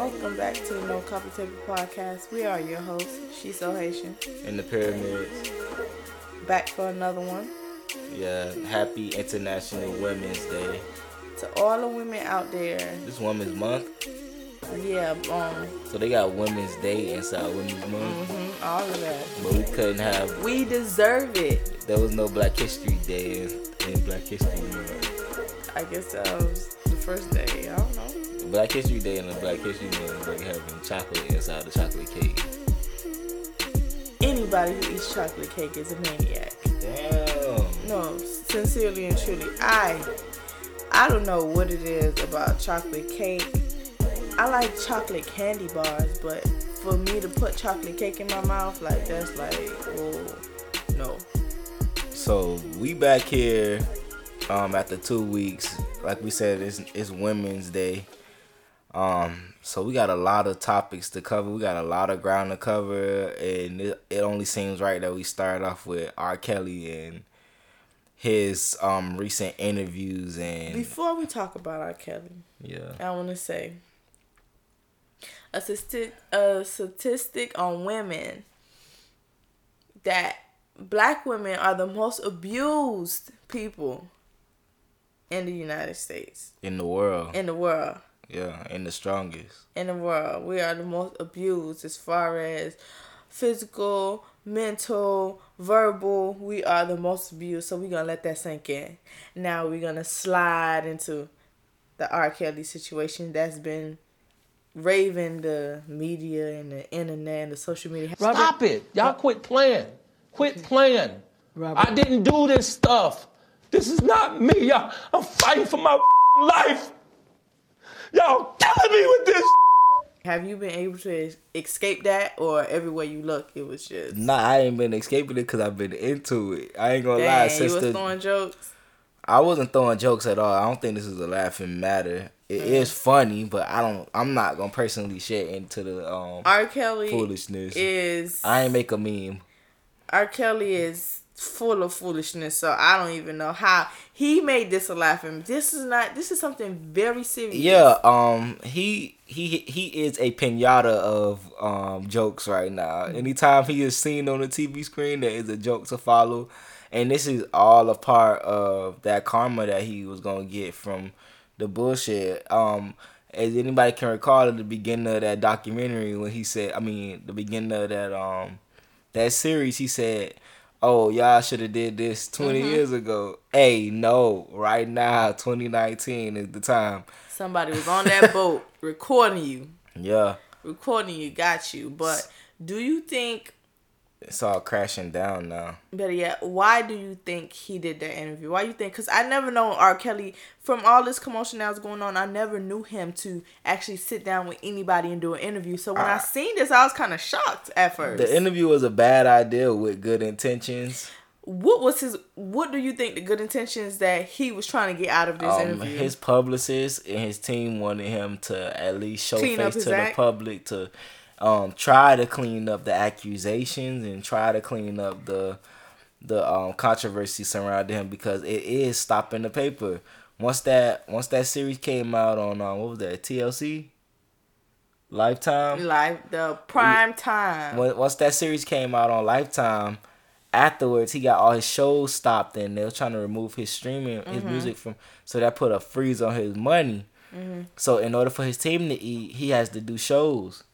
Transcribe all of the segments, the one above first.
Welcome back to the No Coffee Table Podcast. We are your hosts, She's So Haitian. In the pyramids. Back for another one. Yeah, happy International Women's Day. To all the women out there. This Women's Month. Yeah, um. So they got Women's Day inside Women's Month. Mm-hmm, all of that. But we couldn't have. We deserve it. There was no Black History Day in, in Black History Month. I guess that was the first day. I don't know. Black History Day and the Black History Month like having chocolate inside the chocolate cake. Anybody who eats chocolate cake is a maniac. Damn. No, sincerely and truly, I I don't know what it is about chocolate cake. I like chocolate candy bars, but for me to put chocolate cake in my mouth, like that's like, oh no. So we back here um, after two weeks. Like we said, it's, it's Women's Day. Um, so we got a lot of topics to cover. We got a lot of ground to cover, and it, it only seems right that we start off with R. Kelly and his um recent interviews and before we talk about R. Kelly, yeah, I want to say a statistic a statistic on women that black women are the most abused people in the United States. In the world. In the world. Yeah, in the strongest. In the world. We are the most abused as far as physical, mental, verbal. We are the most abused. So we're going to let that sink in. Now we're going to slide into the R. Kelly situation that's been raving the media and the internet and the social media. Robert, Stop it. Y'all quit playing. Quit playing. Robert. I didn't do this stuff. This is not me. Y'all, I'm fighting for my life. Y'all killing me with this. Have you been able to escape that, or everywhere you look, it was just? Nah, I ain't been escaping it because I've been into it. I ain't gonna Dang, lie. Since you was throwing jokes. I wasn't throwing jokes at all. I don't think this is a laughing matter. It mm. is funny, but I don't. I'm not gonna personally share into the um. R. Kelly foolishness is. I ain't make a meme. R. Kelly is full of foolishness. So I don't even know how he made this a laughing. This is not. This is something very serious. Yeah. Um. He he he is a pinata of um jokes right now. Mm-hmm. Anytime he is seen on the TV screen, there is a joke to follow, and this is all a part of that karma that he was gonna get from the bullshit. Um. As anybody can recall at the beginning of that documentary when he said, I mean, the beginning of that um that series, he said oh y'all should have did this 20 mm-hmm. years ago. Hey no right now 2019 is the time. Somebody was on that boat recording you. Yeah. Recording you got you. But do you think it's all crashing down now. Better yet, why do you think he did that interview? Why you think? Because I never know R. Kelly from all this commotion that was going on. I never knew him to actually sit down with anybody and do an interview. So when I, I seen this, I was kind of shocked at first. The interview was a bad idea with good intentions. What was his? What do you think the good intentions that he was trying to get out of this um, interview? His publicist and his team wanted him to at least show Clean face to act. the public to um, try to clean up the accusations and try to clean up the the um, controversy surrounding him because it is stopping the paper. Once that once that series came out on um, what was that TLC, Lifetime, Life the prime time. Once that series came out on Lifetime, afterwards he got all his shows stopped and they were trying to remove his streaming mm-hmm. his music from so that put a freeze on his money. Mm-hmm. So in order for his team to eat, he has to do shows.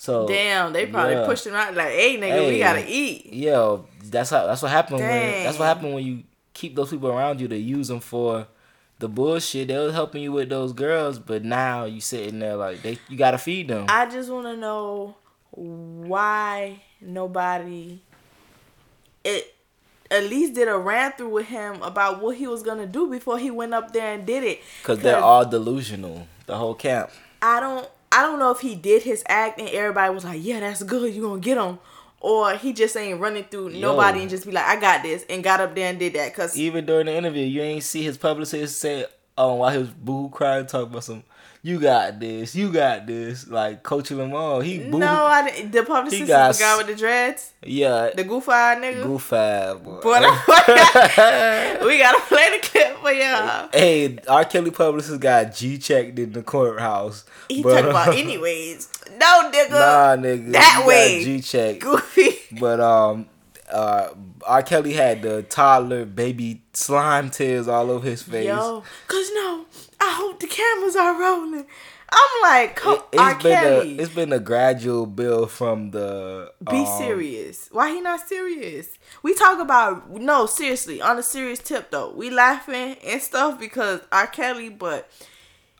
So damn, they probably yeah. pushed him out like, "Hey, nigga, hey, we gotta eat." Yo, that's how that's what happened when that's what happened when you keep those people around you to use them for the bullshit. They was helping you with those girls, but now you sitting there like they you gotta feed them. I just want to know why nobody it at least did a ran through with him about what he was gonna do before he went up there and did it. Cause, Cause they're all delusional, the whole camp. I don't I don't know if he did his act and everybody was like, "Yeah, that's good. You gonna get him," or he just ain't running through Yo. nobody and just be like, "I got this," and got up there and did that. Cause even during the interview, you ain't see his publicist say, "Oh, while he was boo crying, talking about some you got this, you got this, like coaching them all. He booed, No, I didn't. The publicist He is the guy with the dreads, yeah, the goof nigga. goof. Boy, we gotta play the clip for y'all. Hey, R. Kelly publicist got G checked in the courthouse. He but, talking about anyways. No, nigga. Nah, nigga, That way. G checked. Goofy. But um, uh, R. Kelly had the toddler baby slime tears all over his face. Yo, cause no, I hope the cameras are rolling. I'm like, co- It, R. been a it's been a gradual build from the be um, serious. Why he not serious? We talk about no, seriously, on a serious tip though. We laughing and stuff because R. Kelly, but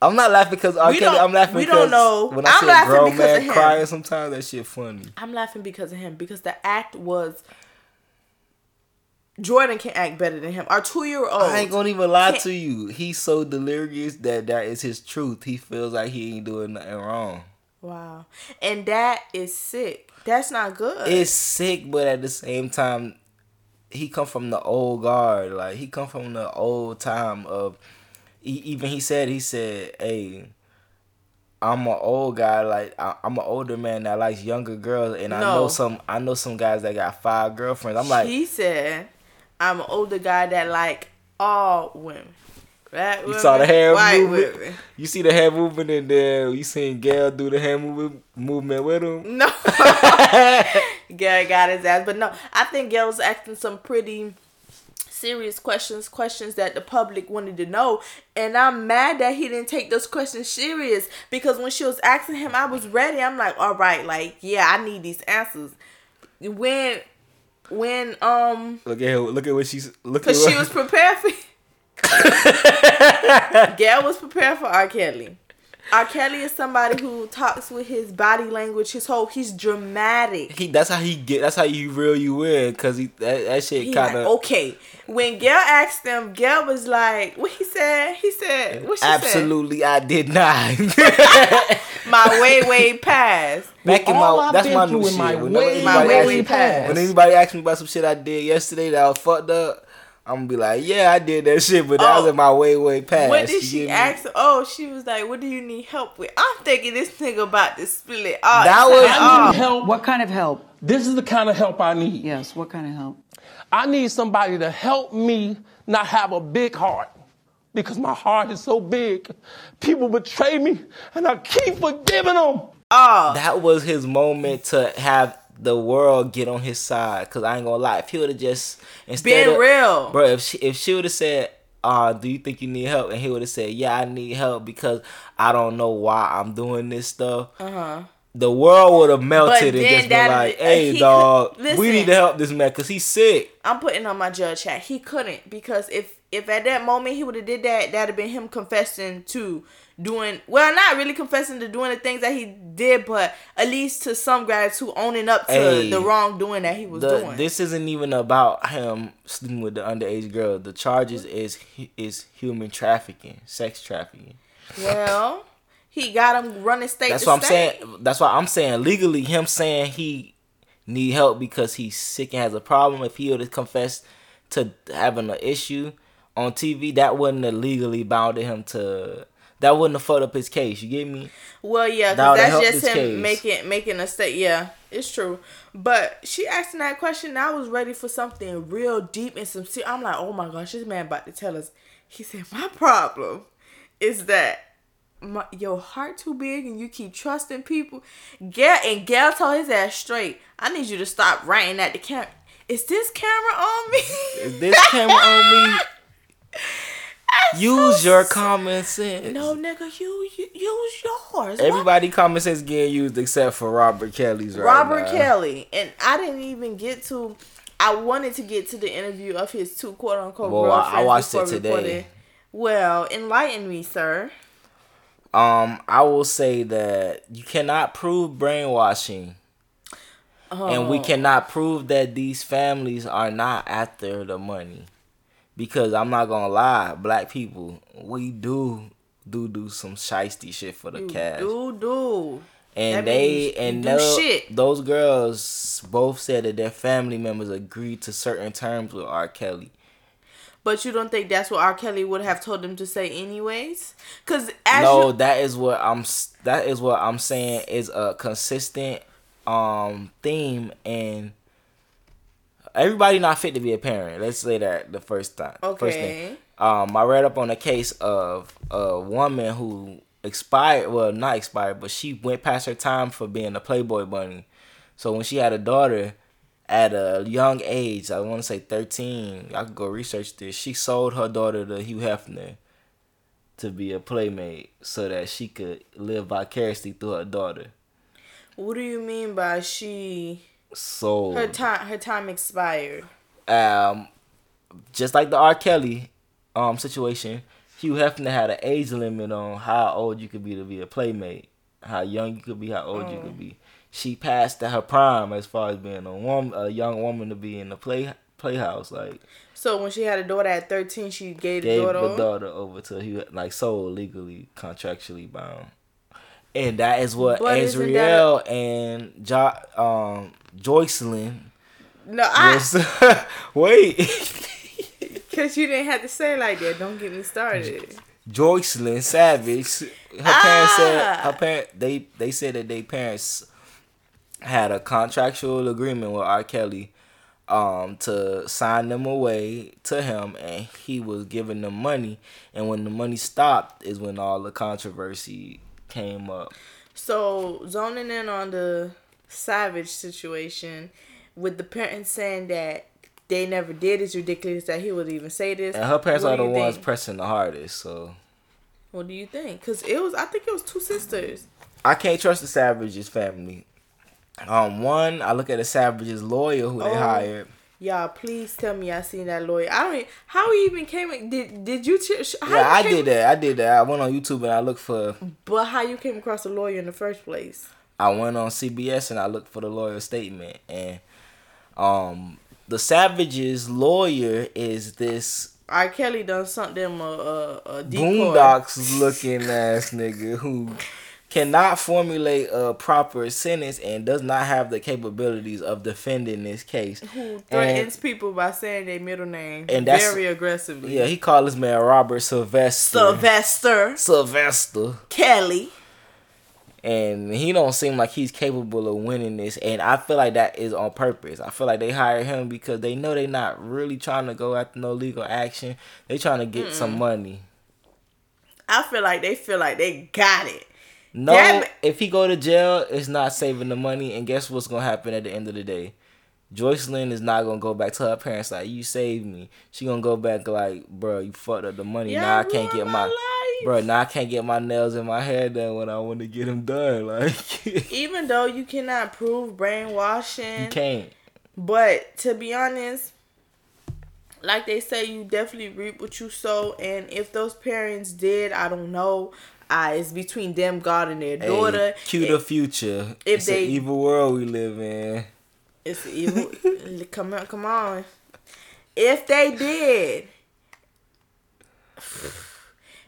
I'm not laughing because R. Kelly. I'm laughing we don't know. when I I'm see a laughing grown because of man him. crying, sometimes that shit funny. I'm laughing because of him because the act was. Jordan can act better than him. Our two year old. I ain't gonna even lie can't- to you. He's so delirious that that is his truth. He feels like he ain't doing nothing wrong. Wow, and that is sick. That's not good. It's sick, but at the same time, he come from the old guard. Like he come from the old time of. He, even he said he said, "Hey, I'm an old guy. Like I, I'm an older man that likes younger girls, and I know some. I know some guys that got five girlfriends. I'm like, he said, "I'm an older guy that like all women." Black You saw the women, hair white movement. women. You see the hair movement, and then you seen Gayle do the hair movement movement with him. No, Gayle got his ass, but no, I think Gayle was asking some pretty serious questions, questions that the public wanted to know, and I'm mad that he didn't take those questions serious because when she was asking him, I was ready. I'm like, all right, like yeah, I need these answers. When, when um, Look at her. Look at what she's. Look at because she was prepared for. Gayle was prepared for R. Kelly. R. Kelly is somebody who talks with his body language. His whole he's dramatic. He that's how he get. That's how you reel you in. Cause he that, that shit He kind like, of okay. When Gayle asked him, Gayle was like, "What he said? He said, what she absolutely. I did not. My way, way past. Back in my I've that's been my new shit. my Whenever way, My anybody way, asks way me- past. when anybody asks me about some shit I did yesterday that I fucked up, I'm gonna be like, yeah, I did that shit, but that Oh. was in my way, way past. What did she get me? ask? Oh, she was like, "What do you need help with?" I'm thinking this nigga about to split all. That was- I off. need help. What kind of help? This is the kind of help I need. Yes, what kind of help? I need somebody to help me not have a big heart. Because my heart is so big. People betray me and I keep forgiving them. Oh, that was his moment to have the world get on his side. Cause I ain't gonna lie, if he would have just instead Been of, real. bro. If she if she would have said, "Uh, do you think you need help?" and he would have said, "Yeah, I need help because I don't know why I'm doing this stuff." Uh huh. The world would have melted and just been like, "Hey, he dog, could- we need to help this man because he's sick." I'm putting on my judge hat. He couldn't because if if at that moment he would have did that, that'd have been him confessing to doing well, not really confessing to doing the things that he did, but at least to some guys who owning up to Hey, the wrongdoing that he was The, doing. this isn't even about him sleeping with the underage girl. The charges is is human trafficking, sex trafficking. well, he got him running state. That's what I'm saying. That's why I'm saying legally, him saying he need help because he's sick and has a problem. If he would have confessed to having an issue on TV, that wouldn't have legally bounded him to. That wouldn't have fucked up his case. You get me? Well, yeah, because would've that's just him case. making making a state. Yeah, it's true. But she asking that question, I was ready for something real deep and some. ser- I'm like, oh my gosh, this man about to tell us. He said, my problem is that my, your heart too big and you keep trusting people. Gayle and Gayle told his ass straight. I need you to stop writing at the camera. Is this camera on me? Is this camera on me? That's Use so your common sense. No, nigga, you, you use yours. Everybody common sense getting used except for Robert Kelly's right Robert now. Kelly, and I didn't even get to. I wanted to get to the interview of his two quote unquote Well, I- I watched it today. recorded. Well, enlighten me, sir. Um, I will say that you cannot prove brainwashing. And we Oh. cannot prove that these families are not after the money. Because I'm not gonna lie, black people, we do do do some shisty shit for the You cash. do do. And that they and do tho- shit. those girls both said that their family members agreed to certain terms with R. Kelly. But you don't think that's what R. Kelly would have told them to say anyways? Because no, you, that is what I'm. That is what I'm saying is a consistent um theme and everybody not fit to be a parent. Let's say that the first time. Okay. First thing. Um, I read up on a case of a woman who expired. Well, not expired, but she went past her time for being a Playboy bunny. So when she had a daughter at a young age, I want to say thirteen. I could go research this. She sold her daughter to Hugh Hefner to be a playmate so that she could live vicariously through her daughter. What do you mean by she? So her time her time expired. Um, just like the R. Kelly um situation, Hugh Hefner had an age limit on how old you could be to be a playmate, how young you could be, how old you could be. She passed her prime as far as being a woman, a young woman to be in the play playhouse. Like So when she had a daughter at thirteen, she gave the gave daughter. the daughter over to Hugh, like so legally, contractually bound. And that is what But isn't and jo- um, Joycelyn no, I was. wait. because you didn't have to say it like that. Don't get me started. Joycelyn Savage. Her parents said Ah. her parent they they said that their parents had a contractual agreement with R. Kelly um to sign them away to him and he was giving them money and when the money stopped is when all the controversy came up. So zoning in on the Savage situation with the parents saying that they never did is ridiculous that he would even say this. And her parents What are the ones think? pressing the hardest, so What do you think? Because it was, I think it was two sisters. I can't trust the Savages family. Um, one, I look at the Savages lawyer who they Oh. hired. Y'all, please tell me I seen that lawyer. I don't. Even, how he even came? Did did you? Yeah, you I did that. I did that. I went on YouTube and I looked for. But how you came across a lawyer in the first place? I went on CBS and I looked for the lawyer statement, and um, the Savages lawyer is this R. Kelly done sent them a a, a boondocks looking ass nigga who cannot formulate a proper sentence and does not have the capabilities of defending this case. Who And- threatens people by saying their middle name And that's- very aggressively. Yeah, he called this man Robert Sylvester. Sylvester Sylvester. Kelly. And he don't seem like he's capable of winning this and i feel like that is on purpose i feel like they hired him because they know they're not really trying to go after no legal action they trying to get some money I feel like they feel like they got it. no it. if he go to jail it's not saving the money and guess what's gonna happen at the end of the day Joycelyn is not gonna go back to her parents like you saved me. She gonna go back like, bro, you fucked up the money. Y'all now I can't get my, my life." Bro. Now I can't get my nails and my hair done when I want to get them done. Like, Even though you cannot prove brainwashing, you can't. but to be honest, like they say, you definitely reap what you sow. And if those parents did, I don't know. Uh, it's between them, God, and their daughter. Hey, cue the future. if it's they- an evil world we live in. It's evil. come on, come on. If they did,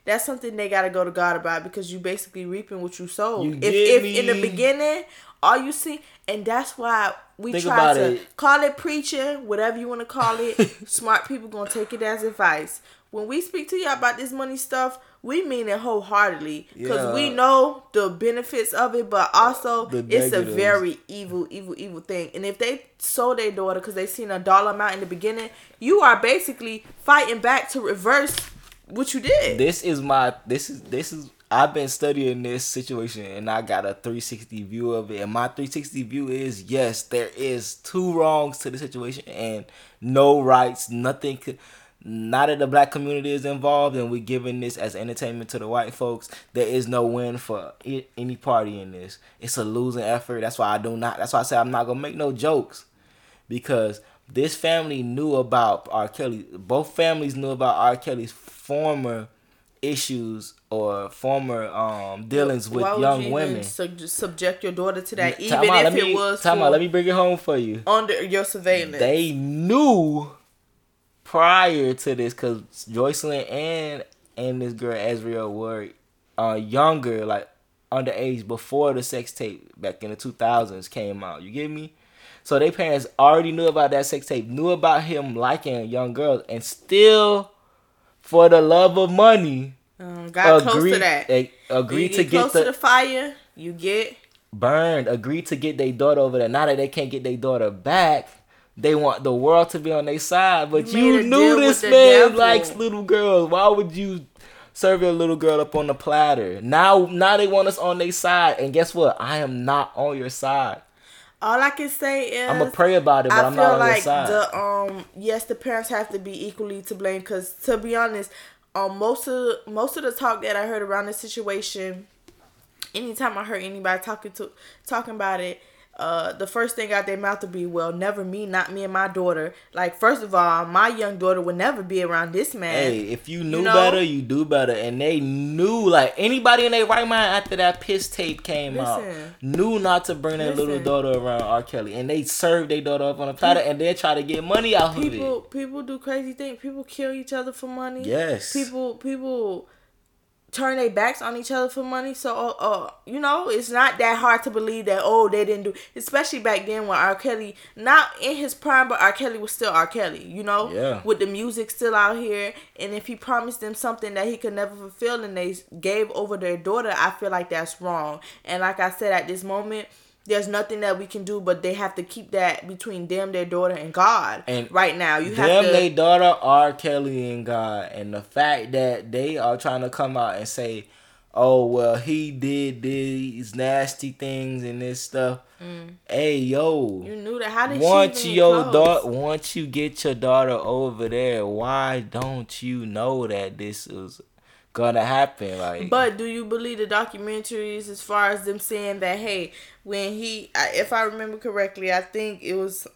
that's something they gotta go to God about because you basically reaping what you sowed. You if if in the beginning, all you see, and that's why we Think try to it. call it preaching, whatever you want to call it. smart people gonna take it as advice. When we speak to y'all about this money stuff, we mean it wholeheartedly because we know the benefits of it, but also it's a very evil, evil, evil thing. And if they sold their daughter because they seen a dollar amount in the beginning, you are basically fighting back to reverse what you did. This is my this is this is I've been studying this situation and I got a 360 view of it. And my 360 view is yes, there is two wrongs to the situation and no rights, nothing could now that the black community is involved and we're giving this as entertainment to the white folks, there is no win for i- any party in this. It's a losing effort. That's why I do not. That's why I say I'm not gonna make no jokes because this family knew about R. Kelly. Both families knew about R. Kelly's former issues or former um dealings with Why would young you women. sub- subject your daughter to that, Time even out, if me, it was time out, let me bring it home for you. under your surveillance? They knew prior to this because Joycelyn and and this girl Azriel were uh younger, like underage before the sex tape back in the two thousands came out. You get me? So their parents already knew about that sex tape, knew about him liking young girls, and still, for the love of money, um, got close to that. Agreed get to get close the, to the fire. You get burned. Agreed to get their daughter over there. Now that they can't get their daughter back, they want the world to be on their side. But You you, knew this man likes little girls. Why would you serve your little girl up on the platter? Now, now they want us on their side. And guess what? I am not on your side. All I can say is I'm gonna pray about it, but I I'm feel not on like side. the um yes the parents have to be equally to blame because to be honest, um most of most of the talk that I heard around the situation, anytime I heard anybody talking to talking about it. Uh, the first thing out their mouth to be, "Well, never me, not me and my daughter." Like, first of all, my young daughter would never be around this man. Hey, if you knew know? better, you do better. And they knew, like anybody in their right mind after that piss tape came out, Listen. knew not to bring their little Listen. daughter around R. Kelly, and they served their daughter up on a platter, and then try to get money out of people it. people do crazy things. People kill each other for money. Yes. People people turn their backs on each other for money. So uh, you know, it's not that hard to believe that oh they didn't do especially back then when R. Kelly not in his prime but R. Kelly was still R. Kelly, you know? Yeah. With the music still out here and if he promised them something that he could never fulfill and they gave over their daughter, I feel like that's wrong. And like I said at this moment there's nothing that we can do, but they have to keep that between them, their daughter, and God. And right now, you have Them, to. they daughter R. Kelly and God, and the fact that they are trying to come out and say, "Oh well, he did these nasty things and this stuff." Hey yo, Mm. you knew that. How did once your daughter, once you get your daughter over there, why don't you know that this is gonna happen? Like, But do you believe the documentaries as far as them saying that hey, when he, if I remember correctly, I think it was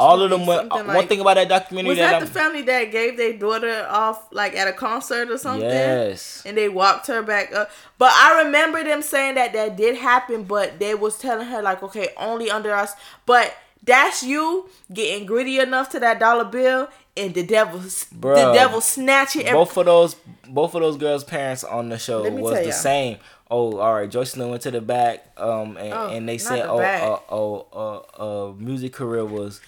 all of them. Went, something one thing about that documentary was that, that I'm, the family that gave their daughter off like at a concert or something. yes, and they walked her back up. But I remember them saying that that did happen, but they was telling her like, okay, only under us. But that's you getting greedy enough to that dollar bill, and the devil, the Bruh. devil snatching. Every, both of those both of those girls' parents on the show was the ya. same. Oh, all right. Joycelyn went to the back, um, and, Oh, and they said, the oh, uh, oh, uh, uh, music career was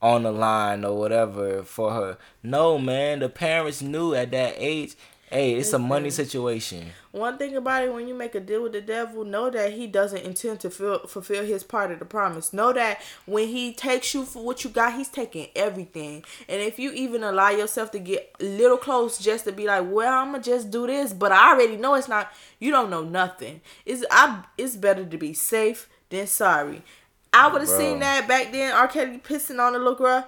on the line or whatever for her. No, man, the parents knew at that age. Hey, it's a money situation. One thing about it, when you make a deal with the devil, know that he doesn't intend to fill, fulfill his part of the promise. Know that when he takes you for what you got, he's taking everything. And if you even allow yourself to get a little close just to be like, well, I'm gonna just do this, but I already know it's not. You don't know nothing. It's I. It's better to be safe than sorry. I would have seen that back then. R. Kelly pissing on the little girl.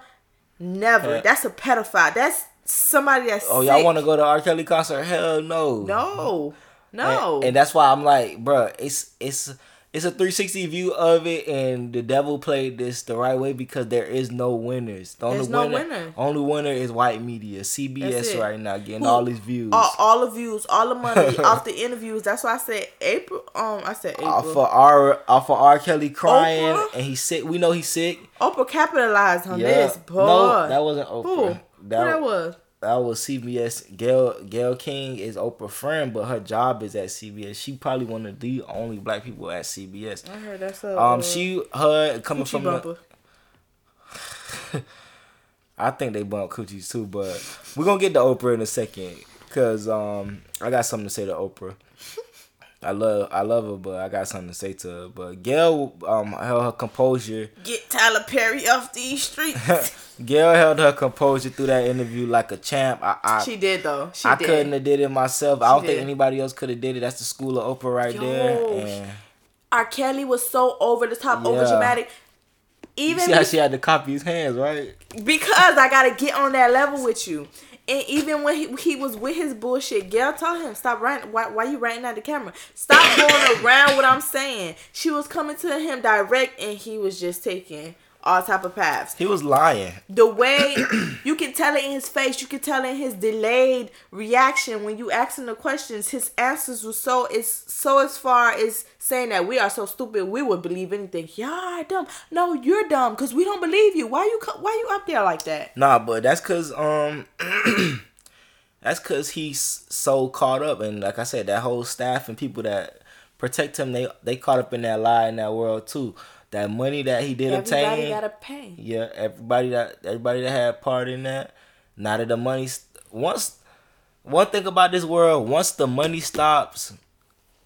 Never. Yeah. That's a pedophile. That's somebody that's. Oh, y'all want to go to R. Kelly concert? Hell no. No. No. And, and that's why I'm like, bruh, it's it's it's a 360 view of it, and the devil played this the right way because there is no winners. The only There's no winner, winner. only winner is white media, CBS right now getting Who- all these views. all, all the views, all the money off the interviews. That's why I said April. Um, I said April. off of R off of R. Kelly crying, Oprah? and he's sick. We know he's sick. Oprah capitalized on Yeah. this. Boy. No, that wasn't Oprah. Who? That, Who that was? that was CBS. Gayle Gayle King is Oprah's friend, but her job is at CBS. She probably one of the only black people at CBS. I heard that's a Um, uh, she her coming from the. I think they bump coochies too, but we're gonna get to Oprah in a second, cause um I got something to say to Oprah. I love I love her, but I got something to say to her. But Gayle um held her composure. Get Tyler Perry off these streets. Gayle held her composure through that interview like a champ. I I, she did though. She I did. couldn't have did it myself. I don't think anybody else could have did it. That's the school of Oprah right Yo. there. And R. Kelly was so over the top, over Yeah. dramatic. you Even see how she had to copy his hands, right? because I gotta get on that level with you. And even when he, he was with his bullshit, Gayle told him, "Stop writing. Why, why you writing at the camera? Stop going around what I'm saying." She was coming to him direct, and he was just taking all type of paths. He was lying. The way you can tell it in his face, you can tell in his delayed reaction when you ask him the questions. His answers were so it's so as far as saying that we are so stupid, we would believe anything. Y'all are dumb. No, you're dumb because we don't believe you. Why you why you up there like that? Nah, but that's cause um that's cause he's so caught up and like I said, that whole staff and people that protect him, they they caught up in that lie in that world too. that money that he did Everybody obtain. gotta pay. Yeah, everybody that everybody that had part in that. Now that the money once one thing about this world, once the money stops,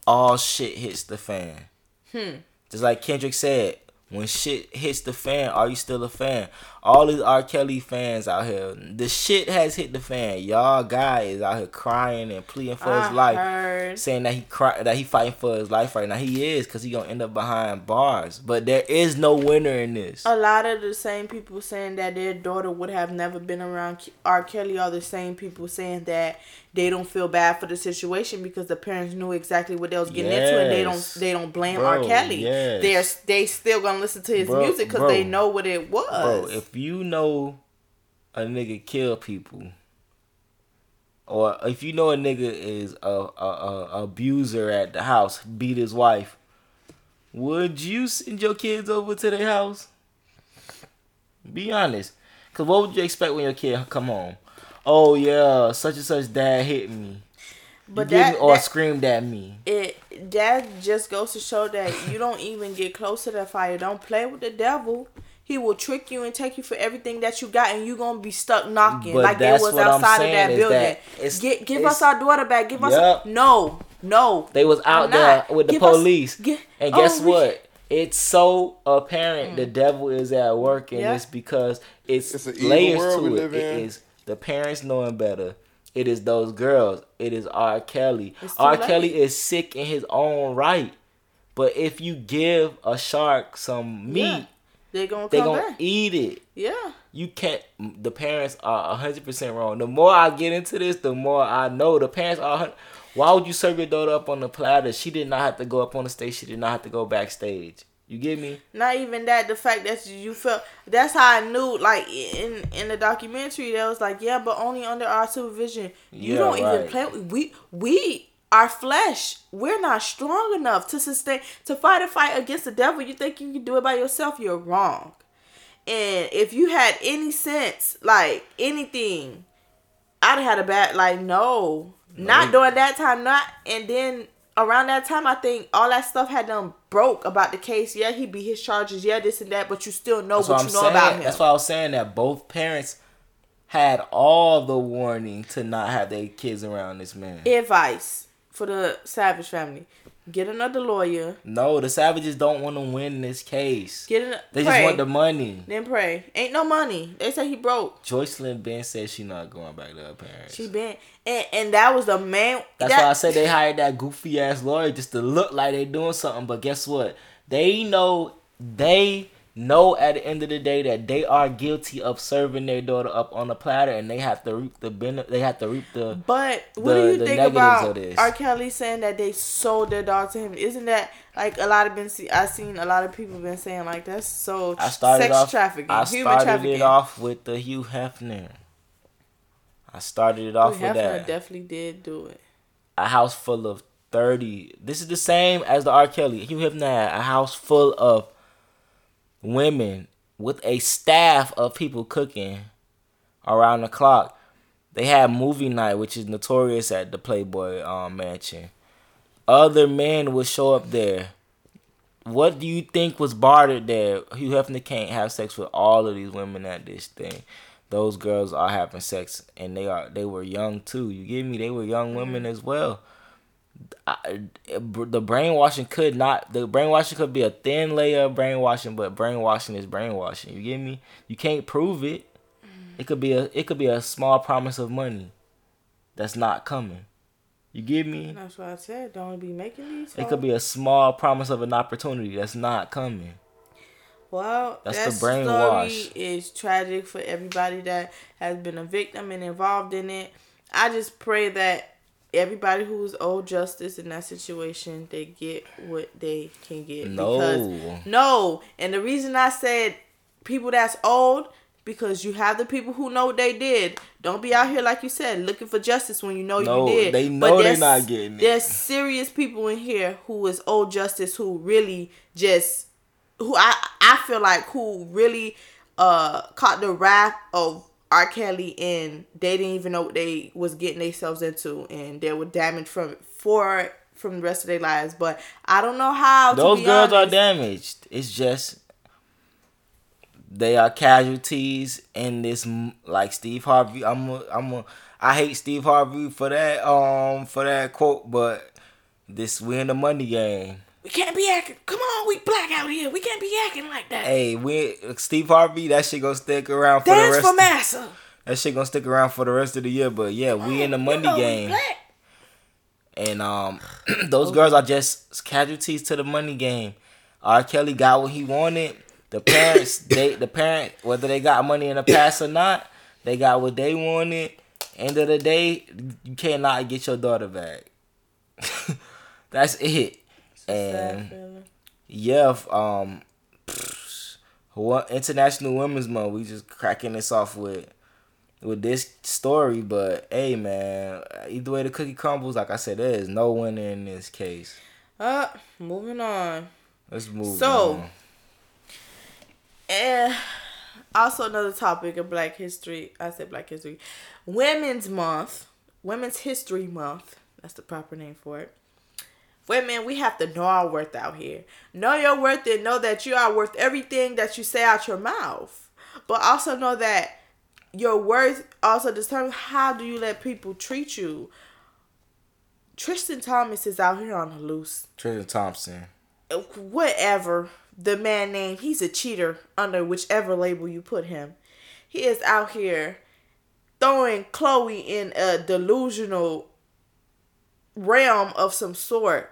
all shit hits the fan. Hmm. Just like Kendrick said, when shit hits the fan, are you still a fan? All these R. Kelly fans out here, the shit has hit the fan. Y'all guy is out here crying and pleading for I his life, heard. saying that he cry that he fighting for his life right now. He is because he gonna end up behind bars. But there is no winner in this. A lot of the same people saying that their daughter would have never been around R. Kelly are the same people saying that they don't feel bad for the situation because the parents knew exactly what they was getting into and they don't they don't blame R. Kelly. yes. They're they still gonna listen to his Bro, music because they know what it was. Bro, if you know a nigga kill people, or if you know a nigga is a, a, a abuser at the house, beat his wife, would you send your kids over to their house? Be honest, cause what would you expect when your kid come home? Oh yeah, such and such dad hit me, but you get that, me, or that screamed at me. it that just goes to show that you don't even get close to that fire. Don't play with the devil. He will trick you and take you for everything that you got, and you gonna be stuck knocking But like they that's was what I'm outside of that building. that it's- Get, give it's- us our daughter back. Give us Yup. no, no. They was out there with the Give us- police. and oh, guess we- Mm. what? It's so apparent the devil is at work and Yeah. this because it's, It's layers to it. live It in. is the parents knowing better. It is those girls. It is R. Kelly. R. late. Kelly is sick in his own right. But if you give a shark some meat, Yeah. They gonna they come gonna back. eat it. Yeah. You can't. The parents are hundred percent wrong. The more I get into this, the more I know the parents are. Why would you serve your daughter up on the platter? She did not have to go up on the stage. She did not have to go backstage. You get me? Not even that. The fact that you felt. That's how I knew. Like in in the documentary, that was like, yeah, but only under our supervision. You Yeah, don't even play. We we our flesh. We're not strong enough to sustain to fight a fight against the devil. You think you can do it by yourself? You're wrong. And if you had any sense, like anything, I'd have had a bad like no, not No. during that time, not and then around that time I think all that stuff had done broke about the case. Yeah, he beat his charges, yeah, this and that, but you still know That's what what you know saying. about him. That's why I was saying that both parents had all the warning to not have their kids around this man. Advice for the Savage family: get another lawyer. no, the Savages don't want to win this case. Get an, They pray, just want the money. then pray. Ain't no money. They say he broke. Joycelyn Ben said she not going back to her parents. She been and and that was the man. That's that, why I said they hired that goofy ass lawyer just to look like they're doing something. But guess what? They know they know at the end of the day that they are guilty of serving their daughter up on a platter, and they have to reap the benefit. They have to reap the. But what the- do you think about. R. Kelly saying that they sold their daughter to him? Isn't that like a lot of been see? I seen a lot of people been saying like that's so I started sex off. trafficking, I human started trafficking. it off with the Hugh Hefner. I started it off Hugh with Hefner that. definitely did do it. a house full of 30 this is the same as the R. Kelly. Hugh Hefner had a house full of women with a staff of people cooking around the clock. They had movie night, which is notorious at the Playboy um, mansion. Other men would show up there. What do you think was bartered there? Hugh Hefner can't have sex with all of these women at this thing. Those girls are having sex, and they are they were young too. You get me? They were young mm-hmm. women as well. I, the brainwashing could not the brainwashing could be a thin layer of brainwashing, but brainwashing is brainwashing. You get me? You can't prove it. Mm-hmm. It could be a it could be a small promise of money that's not coming. You get me? That's what I said. Don't be making these. It could be a small promise of an opportunity that's not coming. Well, That's that the brainwash. story is tragic for everybody that has been a victim and involved in it. I just pray that everybody who's owed justice in that situation, they get what they can get. No. Because, no. And the reason I said people that's old, because you have the people who know what they did. Don't be out here like you said looking for justice when you know No, you did. they know they there's- not getting it. There's serious people in here who is owed justice who really just who I I feel like who really uh caught the wrath of R. Kelly and they didn't even know what they was getting themselves into and they were damaged from for from the rest of their lives. But I don't know how. Those girls honest. are damaged. It's just they are casualties in this like Steve Harvey. I'm a, I'm a, I hate Steve Harvey for that um for that quote, but this we in the money game. We can't be acting. Come on, we black out here. We can't be acting like that. Hey, we Steve Harvey. That shit gonna stick around for Dance the rest. for of, massa. That shit gonna stick around for the rest of the year. But yeah, we in the money you know game. And um, those girls are just casualties to the money game. R. Kelly got what he wanted. The parents, they the parent, whether they got money in the past or not, they got what they wanted. End of the day, you cannot get your daughter back. That's it. And yeah, um, what International Women's Month, we just cracking this off with with this story, but hey man, either way the cookie crumbles, like I said, there is no winner in this case. Uh, moving on. Let's move. So, and also another topic of Black History. I said Black History, Women's Month, Women's History Month. That's the proper name for it. Women, we have to know our worth out here. Know your worth and know that you are worth everything that you say out your mouth. But also know that your worth also determines how do you let people treat you. Tristan Thomas is out here on the loose. Tristan Thompson. Whatever the man name, he's a cheater under whichever label you put him. He is out here throwing Khloe in a delusional realm of some sort.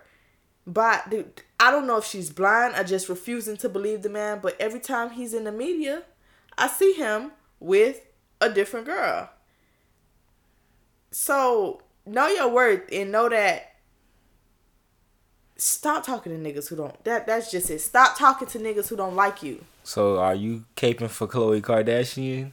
But dude, I don't know if she's blind or just refusing to believe the man, but every time he's in the media, I see him with a different girl. So know your worth and know that stop talking to niggas who don't that that's just it. Stop talking to niggas who don't like you. So are you caping for Khloe Kardashian?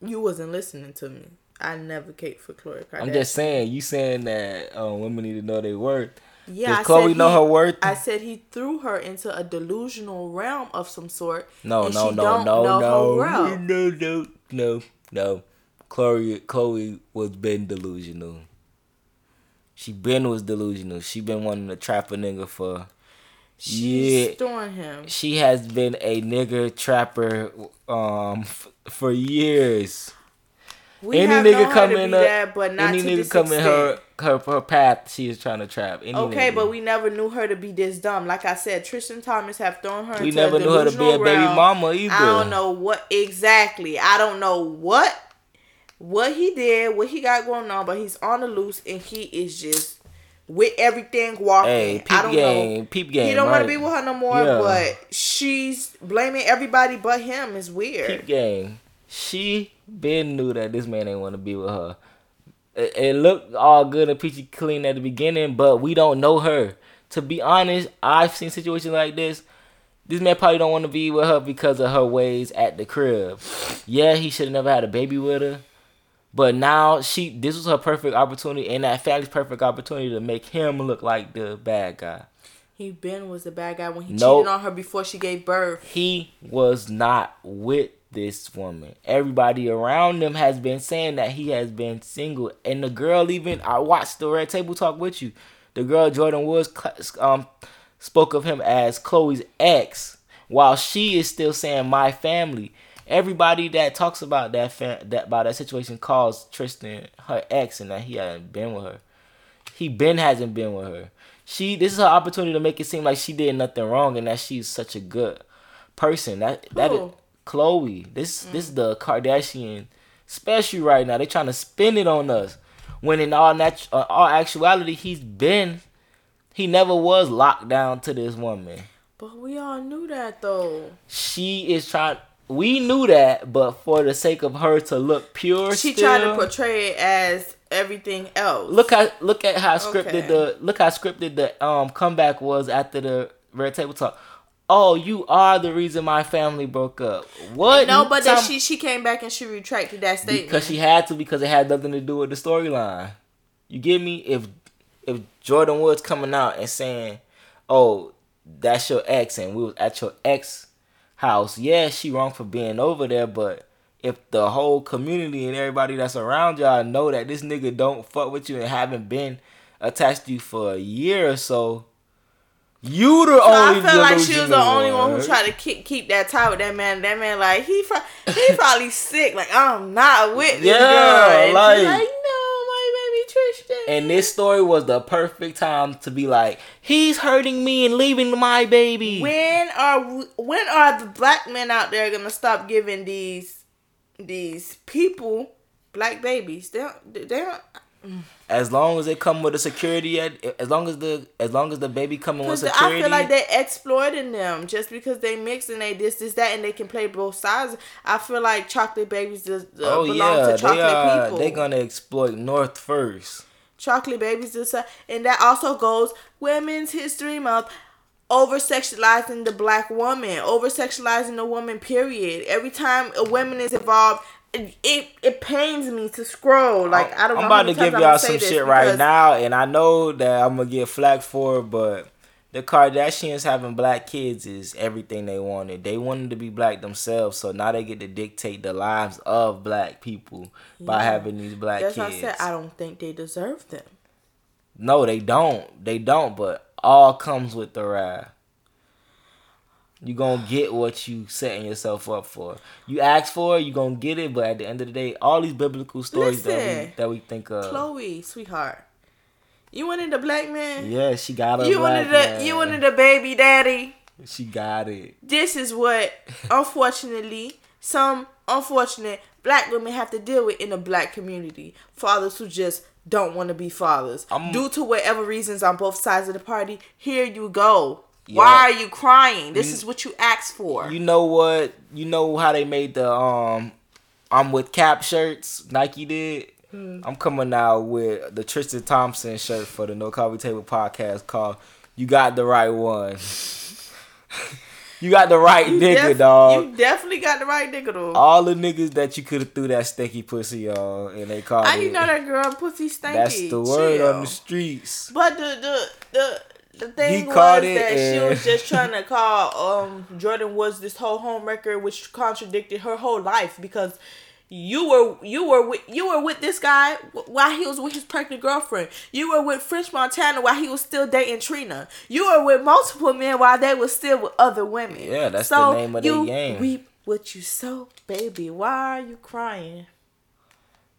You wasn't listening to me. I never cape for Khloe Kardashian. I'm just saying, you saying that um, women need to know their worth. Yeah, Does Khloe know he, her worth? I said he threw her into a delusional realm of some sort. No, and no, she no, don't no, know no, her worth. no, no, no, no. Khloe, Khloe was been delusional. She been was delusional. She been wanting to trap a nigga for. She's yeah, throwing him. she has been a nigger trapper um f- for years. We any nigga known her come in her, that, but not any nigga in her, her her path, she is trying to trap. Any Okay, nigga. but we never knew her to be this dumb. Like I said, Tristan Thomas have thrown her. We never knew her to be a baby realm. mama either. I don't know what exactly. I don't know what what he did, what he got going on, but he's on the loose and he is just with everything walking. Hey, peep I don't game, know. peep game. He don't want to be with her no more, Yeah. but she's blaming everybody but him. Is weird. peep game. She been knew that this man ain't want to be with her. It, it looked all good and peachy clean at the beginning, but we don't know her. To be honest, I've seen situations like this. This man probably don't want to be with her because of her ways at the crib. Yeah, he should have never had a baby with her. But now she this was her perfect opportunity and that family's perfect opportunity to make him look like the bad guy. He Ben was the bad guy when he Nope. cheated on her before she gave birth. he was not with this woman. Everybody around him has been saying that he has been single, and the girl even I watched the Red Table Talk with you. The girl Jordyn Woods um spoke of him as Khloe's ex, while she is still saying my family. Everybody that talks about that fa- that about that situation calls Tristan her ex, and that he hadn't been with her. He been hasn't been with her. She this is her opportunity to make it seem like she did nothing wrong and that she's such a good person. That that? Khloe. This this is the Kardashian special right now. They're trying to spin it on us. When in all nat- uh, all actuality, he's been he never was locked down to this woman. But we all knew that though. She is trying. We knew that, but for the sake of her to look pure, She still, tried to portray it as everything else. look how look at how scripted Okay. the look how scripted the um comeback was after the red table talk. Oh, you are the reason my family broke up. What? No, but then she she came back and she retracted that statement. because she had to because it had nothing to do with the storyline. You get me? If if Jordyn Woods coming out and saying, "Oh, that's your ex," and we was at your ex house, yeah, she wrong for being over there, but if the whole community and everybody that's around y'all know that this nigga don't fuck with you and haven't been attached to you for a year or so, you the So only. I felt like she was the only one who tried to keep keep that tie with that man. That man, like he he probably sick. Like I'm not with this Yeah, girl. Like- like no, my baby Tristan. And this story was the perfect time to be like, he's hurting me and leaving my baby. when are when are the black men out there gonna stop giving these these people black babies? They don't. They don't. As long as they come with a security, at, as long as the as long as the baby coming with security. I feel like they exploiting them just because they mix and they this this that and they can play both sides. I feel like chocolate babies just uh, oh belong yeah, to they chocolate are. people. They gonna exploit North first. chocolate babies this uh, and that also goes Women's History Month. Over sexualizing the black woman, over sexualizing the woman. Period. Every time a woman is involved, it it, pains me to scroll. Like I don't I'm about to give y'all some shit right now, and I know that I'm gonna get flack for it, but the Kardashians having black kids is everything they wanted. They wanted to be black themselves, so now they get to dictate the lives of black people by having these black That's kids. I said I don't think they deserve them. No, they don't. They don't. But all comes with the ride. You gonna get what you setting yourself up for. You ask for it, you gonna get it. But at the end of the day, all these biblical stories that we that we think of. Chloe, sweetheart, you wanted a black man. Yeah, she got a you black wanted a man. you wanted a baby daddy. She got it. This is what, unfortunately, some unfortunate black women have to deal with in the black community. Fathers who just don't want to be fathers due to whatever reasons on both sides of the party. Here you go. Yeah. Why are you crying? This You- is what you asked for. You know what? You know how they made the um, I'm with Cap shirts. Nike did. Hmm. I'm coming out with the Tristan Thompson shirt for the No Coffee Table podcast called "You Got the Right One." you got the right You nigga, def- dog. You definitely got the right nigga though. All the niggas that you could have threw that stinky pussy on, and they called How it. you know that girl pussy stanky? That's the word Chill. on the streets. But the the the the thing was caught it that she was just trying to call um Jordan was this whole homewrecker, which contradicted her whole life because you were you were with you were with this guy while he was with his pregnant girlfriend. You were with French Montana while he was still dating Trina. You were with multiple men while they were still with other women. Yeah, that's the name of you game. Reap what you sow, baby. Why are you crying?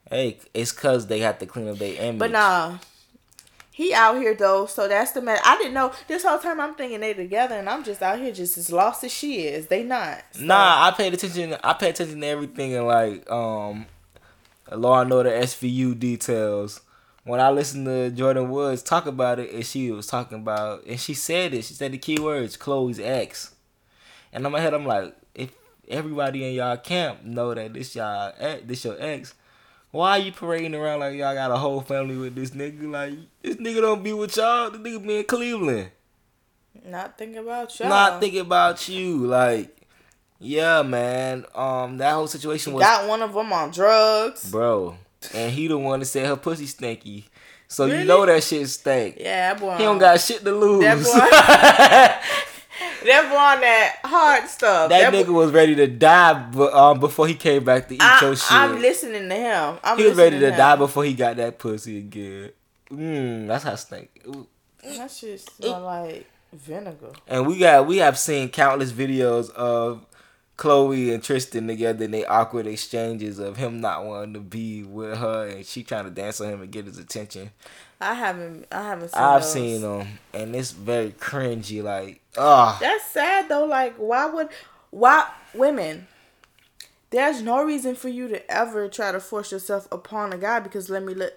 Hey, it's cause they have to clean up their image. But nah, he out here though, so that's the matter. I didn't know this whole time. I'm thinking they together, and I'm just out here just as lost as she is. They not. So, Nah, I paid attention. I paid attention to everything and like um, Law and Order SVU details. When I listened to Jordan Woods talk about it, and she was talking about, and she said it. She said the key words, Chloe's ex. And in my head, I'm like, if everybody in y'all camp know that this y'all, ex- this your ex, why are you parading around like y'all got a whole family with this nigga? Like this nigga don't be with y'all. The nigga be in Cleveland. Not thinking about y'all. Not thinking about you. Like, yeah, man. Um, that whole situation was Got one of them on drugs. bro, and he the one that said her pussy stinky. So Really? you know that shit stank. Yeah, that boy. He don't got shit to lose. That, boy. that boy on that hard stuff. That nigga boy- was ready to die, but um, before he came back to eat I, your shit. I'm listening to him. I'm he was ready listening to die before he got that pussy again. Mm, that's how stink. Ooh. That shit smell like vinegar. And we got we have seen countless videos of Chloe and Tristan together in their awkward exchanges of him not wanting to be with her and she trying to dance on him and get his attention. I haven't. I haven't seen. I've those. seen them and it's very cringy. Like, ah, That's sad though. Like, why would why women? There's no reason for you to ever try to force yourself upon a guy because let me look.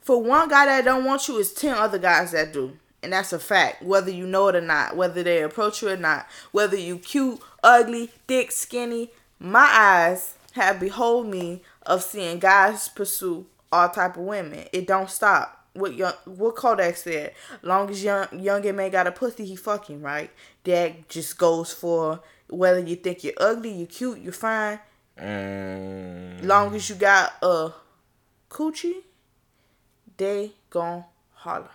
for one guy that don't want you is ten other guys that do. And that's a fact, whether you know it or not, whether they approach you or not, whether you cute, ugly, thick, skinny. My eyes have behold me of seeing guys pursue all type of women. It don't stop. What young what Kodak said. Long as young youngin man got a pussy, he fucking right. That just goes for whether you think you're ugly, you're cute, you're fine. mm, Long as you got a coochie, they gon' holler.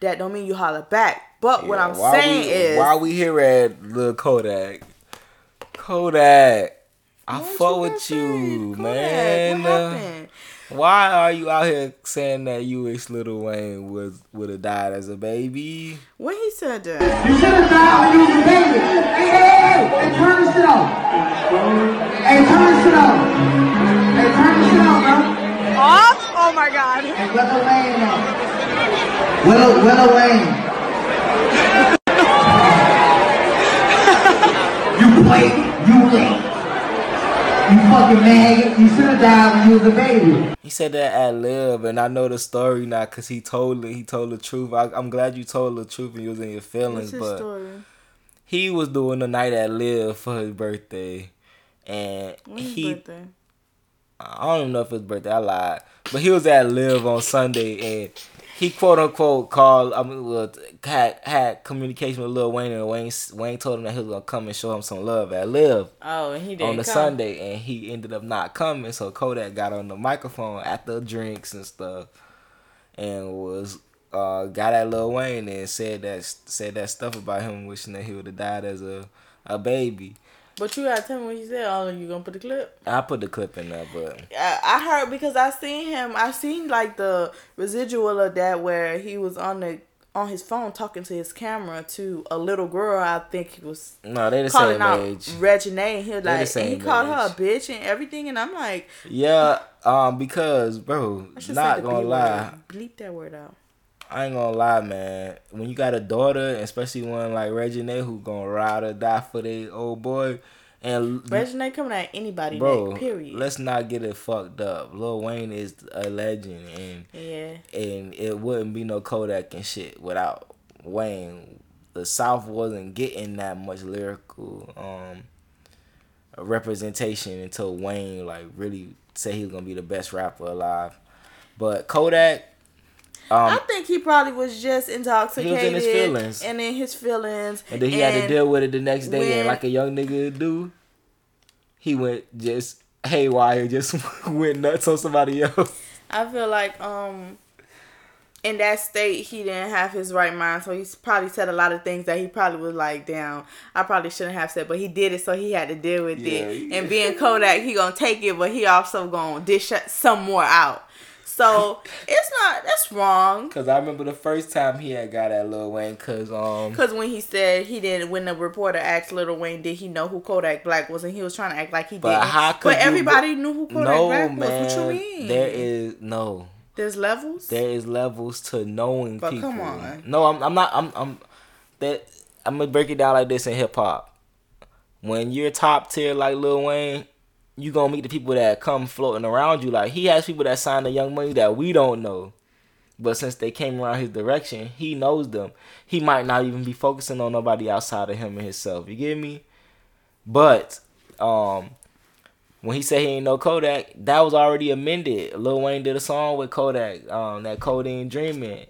That don't mean you holler back. But what I'm saying we, is why we here at Lil Kodak? Kodak, I fuck with you, man. What happened? Why are you out here saying that you wish Little Wayne was would have died as a baby? When he said that, You should have died when you was a baby. Hey, hey, hey, hey, turn this shit off. Hey, turn this shit off. Hey, turn this shit off, bro. Off? Oh my god. Hey, Willow Wayne, uh, Willow, Willow Wayne. you play, you late. You fucking maggot. You should have died when you was a baby. He said that at Live, and I know the story now because he told it. He told the truth. I, I'm glad you told the truth and you was in your what's feelings, his but story? he was doing the night at Live for his birthday, and When his he birthday? I don't even know if it's birthday. I lied, but he was at Live on Sunday, and he quote unquote called. I mean, well, had had communication with Lil Wayne, and Wayne Wayne told him that he was gonna come and show him some love at Live Oh, and he didn't on the come. Sunday, and he ended up not coming. So Kodak got on the microphone after the drinks and stuff, and was uh got at Lil Wayne and said that said that stuff about him wishing that he would have died as a a baby. But you gotta tell me what he said. Oh, you gonna put the clip? I put the clip in there, but I, I heard because I seen him. I seen like the residual of that where he was on the on his phone talking to his camera to a little girl. I think he was no, they the calling same out age. Regine. He was the like, and he same called her a bitch and everything. And I'm like, Yeah, um, because bro, not gonna lie, word. Bleep that word out. I ain't gonna lie, man. When you got a daughter, especially one like Regine who gonna ride or die for their old boy, and Regine coming at anybody, bro, neck, period. let's not get it fucked up. Lil Wayne is a legend, and yeah. and it wouldn't be no Kodak and shit without Wayne. The South wasn't getting that much lyrical um representation until Wayne like really said he was gonna be the best rapper alive. But Kodak, um, I think he probably was just intoxicated. his feelings. And in his feelings. and then he had to deal with it the next day, and like a young nigga do, he went just haywire, just went nuts on somebody else. I feel like um in that state he didn't have his right mind, so he's probably said a lot of things that he probably was like, "Damn, I probably shouldn't have said," but he did it, so he had to deal with Yeah, it. And being Kodak, he gonna take it, but he also gonna dish some more out. So it's not that's wrong. Cause I remember the first time he had got at Lil Wayne, cause um. Cause when he said he didn't, when the reporter asked Little Wayne, did he know who Kodak Black was, and he was trying to act like he But didn't. how could but you- everybody knew who Kodak no Black man, was. What you mean? there is no. There's levels. There is levels to knowing But people. come on. No, I'm. I'm not. I'm. I'm. That. I'm gonna break it down like this in hip hop. When you're top tier like Lil Wayne, you gonna meet the people that come floating around you. Like he has people that sign the Young Money that we don't know. But since they came around his direction, he knows them. He might not even be focusing on nobody outside of him and himself. You get me? But um when he said he ain't no Kodak, that was already amended. Lil Wayne did a song with Kodak, um, that Codeine Dreaming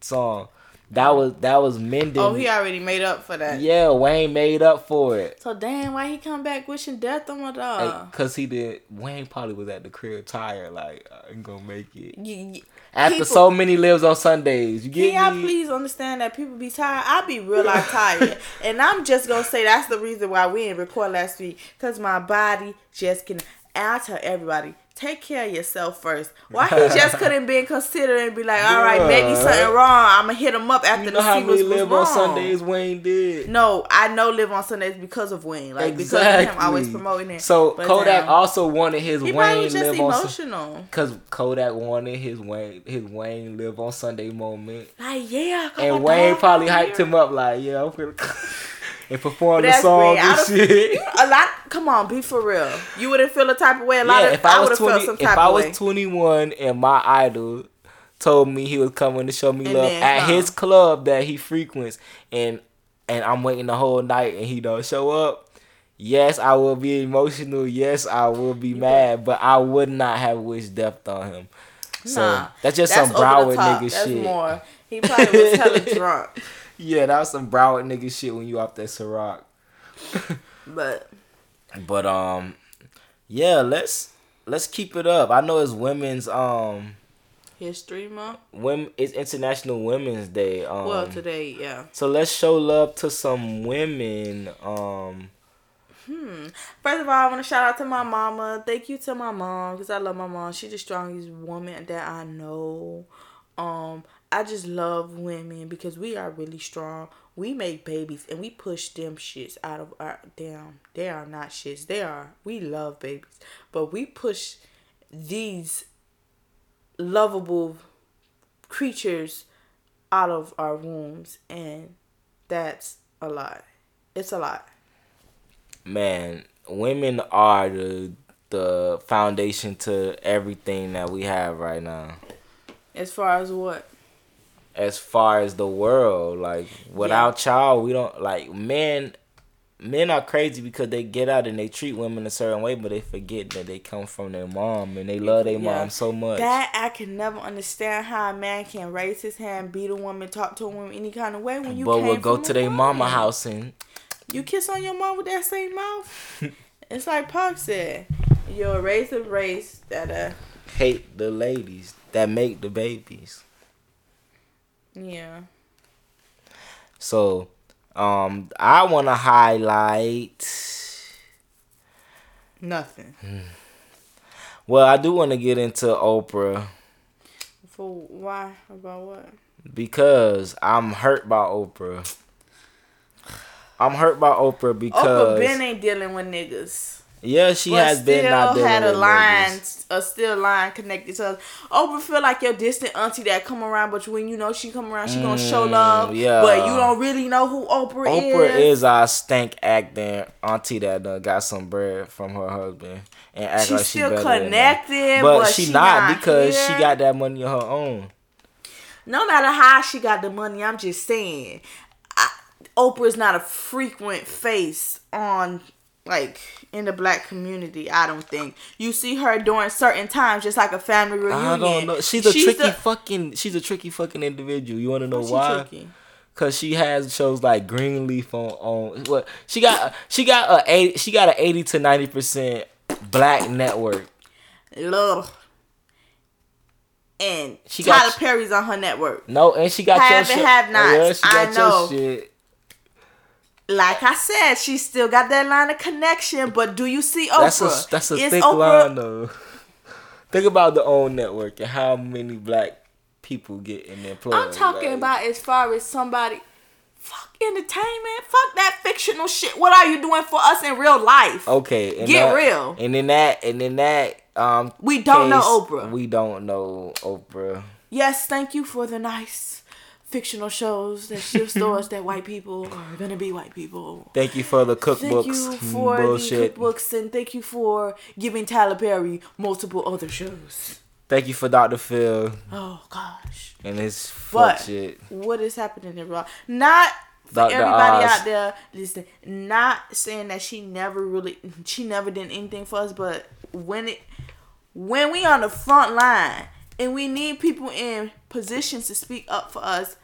song. That was that was mending. oh, he already made up for that. yeah, Wayne made up for it. So damn, why he come back wishing death on my dog? Cause he did. Wayne probably was at the crib tired, like uh, I ain't gonna make it. You- you- After people- so many lives on Sundays, you Can get y'all me? please understand that people be tired? I be real life tired, and I'm just gonna say that's the reason why we didn't record last week, cause my body just can. I tell everybody, take care of yourself first. Why he just couldn't be considered and be like, all right, maybe something wrong. I'm gonna hit him up after You the know how see what's many live wrong. on Sundays Wayne did. No, I know live on Sundays because of Wayne, like because of him always promoting it. So But Kodak now, also wanted his he Wayne just live on. Sun- Cause Kodak wanted his Wayne his Wayne live on Sunday moment, Like yeah, and Wayne probably hyped him up like, yeah, I'm gonna and perform the song. I and shit. A lot. Come on, be for real. You wouldn't feel a type of way. A lot Yeah, of. if I would have felt some if type I was twenty one and my idol told me he was coming to show me And love at come. his club that he frequents, and and I'm waiting the whole night and he don't show up. Yes, I will be emotional. Yes, I will be mad, but I would not have wished death on him. So Nah, that's just that's some Broward nigga That's shit. more. He probably was hella drunk, Yeah, that was some Broward nigga shit when you off that Ciroc. but But um, yeah, let's let's keep it up. I know it's women's um, history month. women it's International Women's Day. Um, well, today, yeah. so let's show love to some women. Um, First of all, I want to shout out to my mama. Thank you to my mom because I love my mom. She's the strongest woman that I know. Um, I just love women because we are really strong. We make babies and we push them shits out of our damn. They are not shits. They are. We love babies, but we push these lovable creatures out of our wombs, and that's a lot. It's a lot. Man, women are the the foundation to everything that we have right now. As far as what? As far as the world, like without y'all, we don't like men. Men are crazy because they get out and they treat women a certain way, but they forget that they come from their mom and they love their Yeah. mom so much. That I can never understand how a man can raise his hand, beat a woman, talk to a woman any kind of way when you but we'll go to their mama house and You kiss on your mom with that same mouth. it's like Park said, you're a race of race that uh hate the ladies that make the babies. Yeah. So, um, I want to highlight. Nothing. Well, I do want to get into Oprah For why? About what? because I'm hurt by Oprah. I'm hurt by Oprah because Oprah Ben ain't dealing with niggas. Yeah, she but has been not dealing had a line, a still line connected to us. Oprah feel like your distant auntie that come around, but when you know she come around, she gonna show Mm, love. yeah. But you don't really know who Oprah, Oprah is. Oprah is our stank acting auntie that got some bread from her husband and act She's like she still him. connected, but, but she, she not, not because she got that money on her own. no matter how she got the money, I'm just saying, Oprah's not a frequent face on like in the black community. I don't think you see her during certain times, just like a family reunion. I don't know. She's a tricky the- fucking. She's a tricky fucking individual. You want to know Why tricky? Cause she has shows like Greenleaf on on what she got. She got a eight. She got a eighty to ninety percent black network. Love. And She Tyler got- Perry's on her network. No, and she got Have your and shit. have oh, nots. Yeah, she I know. your shit. Like I said, she still got that line of connection. But do you see Oprah? That's a that's a thick Oprah- line though. Think about the own network and how many black people get in there playing. I'm talking like- about as far as somebody. Fuck entertainment. Fuck that fictional shit. What are you doing for us in real life? Okay, and Get that- real. And in that, and in that, um, We don't know Oprah. We don't know Oprah. Yes, thank you for the nice fictional shows that show us that white people are gonna be white people. Thank you for the cookbooks. Thank you mm, for bullshit. the cookbooks and thank you for giving Tyler Perry multiple other shows. Thank you for Dr. Phil Oh gosh. and his But fuck shit. what is happening in Raw? Not for Dr. everybody Oz. out there. Listen, not saying that she never really, she never did anything for us, but when it, when we on the front line and we need people in positions to speak up for us,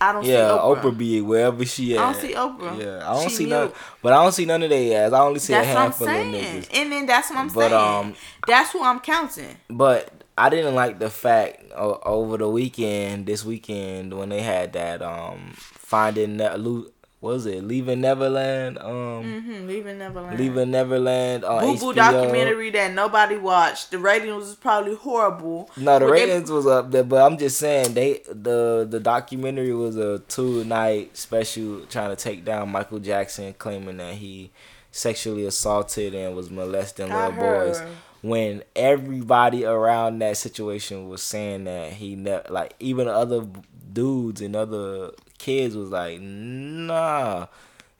I don't Yeah, see Oprah. Oprah. be wherever she at. I don't see Oprah. Yeah, I don't She see none. But I don't see none of their ass. I only see That's a what I'm handful of niggas. and then that's what I'm But, saying. um, that's who I'm counting. But I didn't like the fact o- over the weekend, this weekend, when they had that um finding lo- what was it leaving Neverland um hmm Leaving Neverland. leaving Neverland on Boo Boo documentary that nobody watched. The ratings was probably horrible. No, the But they- ratings was up there, but I'm just saying they the the documentary was a two night special trying to take down Michael Jackson, claiming that he sexually assaulted and was molesting little boys. When everybody around that situation was saying that he ne- like even other dudes and other kids was like, nah.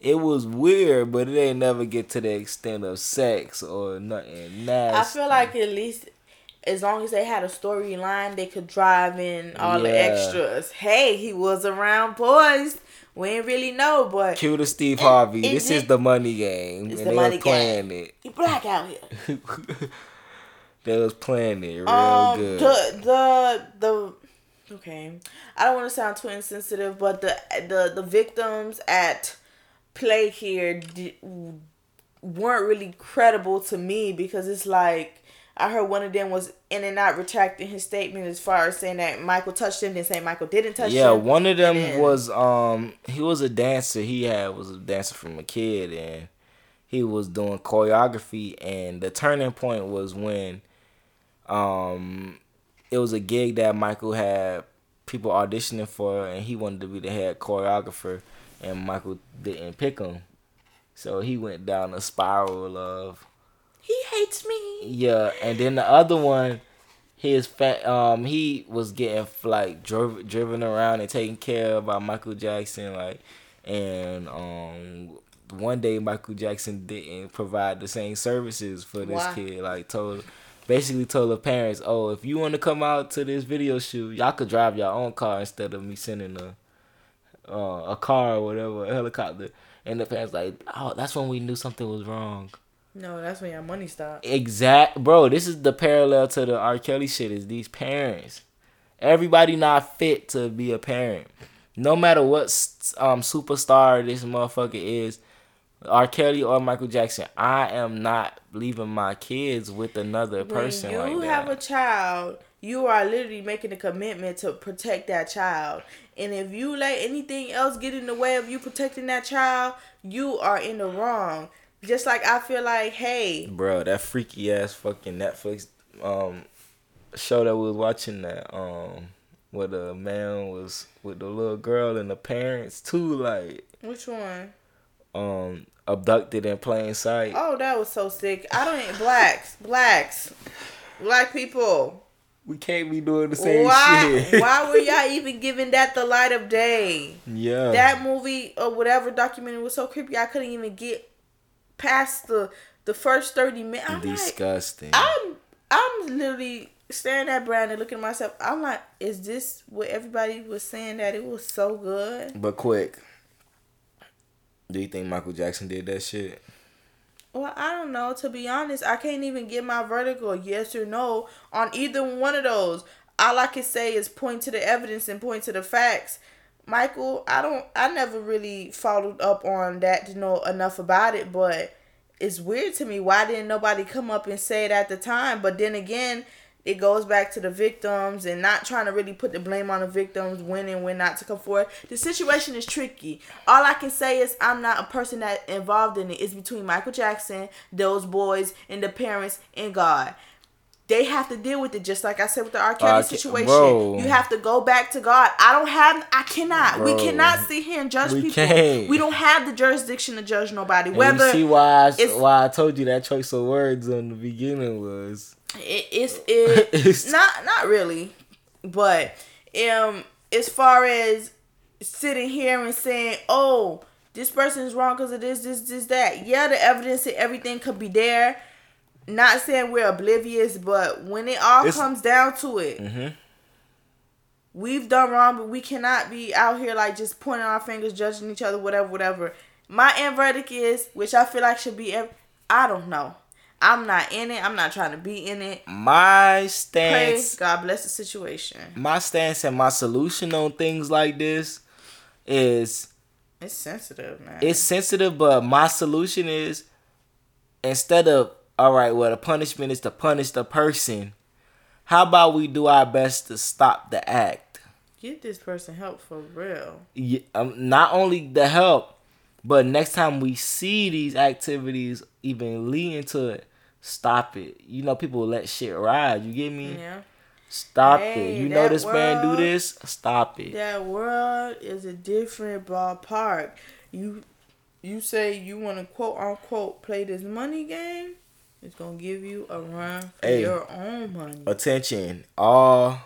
It was weird, but it ain't never get to the extent of sex or nothing nasty. I feel like at least as long as they had a storyline, they could drive in all the extras. Hey, he was around boys. We ain't really know, but Cue to Steve Harvey. is this is the money game. It's and the they money playing he black out here. it. they was playing it real um, good. the the the okay, I don't want to sound too insensitive, but the the the victims at play here di- weren't really credible to me because it's like I heard one of them was in and out retracting his statement as far as saying that Michael touched him, then saying Michael didn't touch yeah, him. Yeah, one of them then- was um he was a dancer. He had was a dancer from a kid and he was doing choreography, and the turning point was when, um, it was a gig that Michael had people auditioning for, and he wanted to be the head choreographer, and Michael didn't pick him, so he went down a spiral of He hates me. yeah, and then the other one, his fa- um he was getting like drove, driven around and taken care of by Michael Jackson like, and um one day Michael Jackson didn't provide the same services for this Why? kid like told basically told the parents oh if you want to come out to this video shoot y'all could drive your own car instead of me sending a uh, a car or whatever a helicopter and the parents like oh that's when we knew something was wrong. No, that's when your money stopped. Exact, bro. This is the parallel to the R. Kelly shit. Is these parents? Everybody not fit to be a parent. No matter what um superstar this motherfucker is, R. Kelly or Michael Jackson, I am not leaving my kids with another person when you like have that. a child, you are literally making a commitment to protect that child. And if you let anything else get in the way of you protecting that child, you are in the wrong. Just like I feel like, hey, bro, that freaky ass fucking Netflix um show that we was watching that um where the man was with the little girl and the parents too, like which one? Um abducted in plain sight. Oh, that was so sick. I don't blacks, blacks, black people. We can't be doing the same Why? shit. why were y'all even giving that the light of day? yeah. That movie or whatever documentary was so creepy. I couldn't even get past the the first thirty minutes. I'm like, disgusting. I'm I'm literally staring at Brandon, looking at myself. I'm like, is this what everybody was saying that it was so good? but quick. Do you think Michael Jackson did that shit? Well, I don't know. To be honest, I can't even get my vertical yes or no on either one of those. All I can say is point to the evidence and point to the facts. Michael, I don't I never really followed up on that to know enough about it, but it's weird to me why didn't nobody come up and say it at the time? But then again, it goes back to the victims and not trying to really put the blame on the victims when and when not to come forward. The situation is tricky. All I can say is I'm not a person that involved in it. It's between Michael Jackson, those boys, and the parents and God. They have to deal with it just like I said with the R. Kelly Uh, situation. bro. You have to go back to God. I don't have I cannot. We cannot sit here and judge We people. can't. We don't have the jurisdiction to judge nobody. And Whether you see why I, why I told you that choice of words in the beginning was it, it's it It's- not not really but um as far as sitting here and saying oh this person is wrong because of this this this that. Yeah the evidence and everything could be there. Not saying we're oblivious but when it all It's- comes down to it Mhm. we've done wrong but we cannot be out here like just pointing our fingers judging each other whatever whatever. My end verdict is which i feel like should be i don't know i'm not in it i'm not trying to be in it my Pray stance. God bless the situation. My stance and my solution on things like this is It's sensitive, man. it's sensitive, but my solution is instead of all right, well, the punishment is to punish the person. How about we do our best to stop the act? get this person help for real. Yeah, um, not only the help, but next time we see these activities even leading to it, stop it. You know, people let shit ride. You get me? Yeah. Stop Hey, it. You know this man do this. Stop it. That world is a different ballpark. You you say you want to quote unquote play this money game, it's gonna give you a run for Hey. your own money. attention all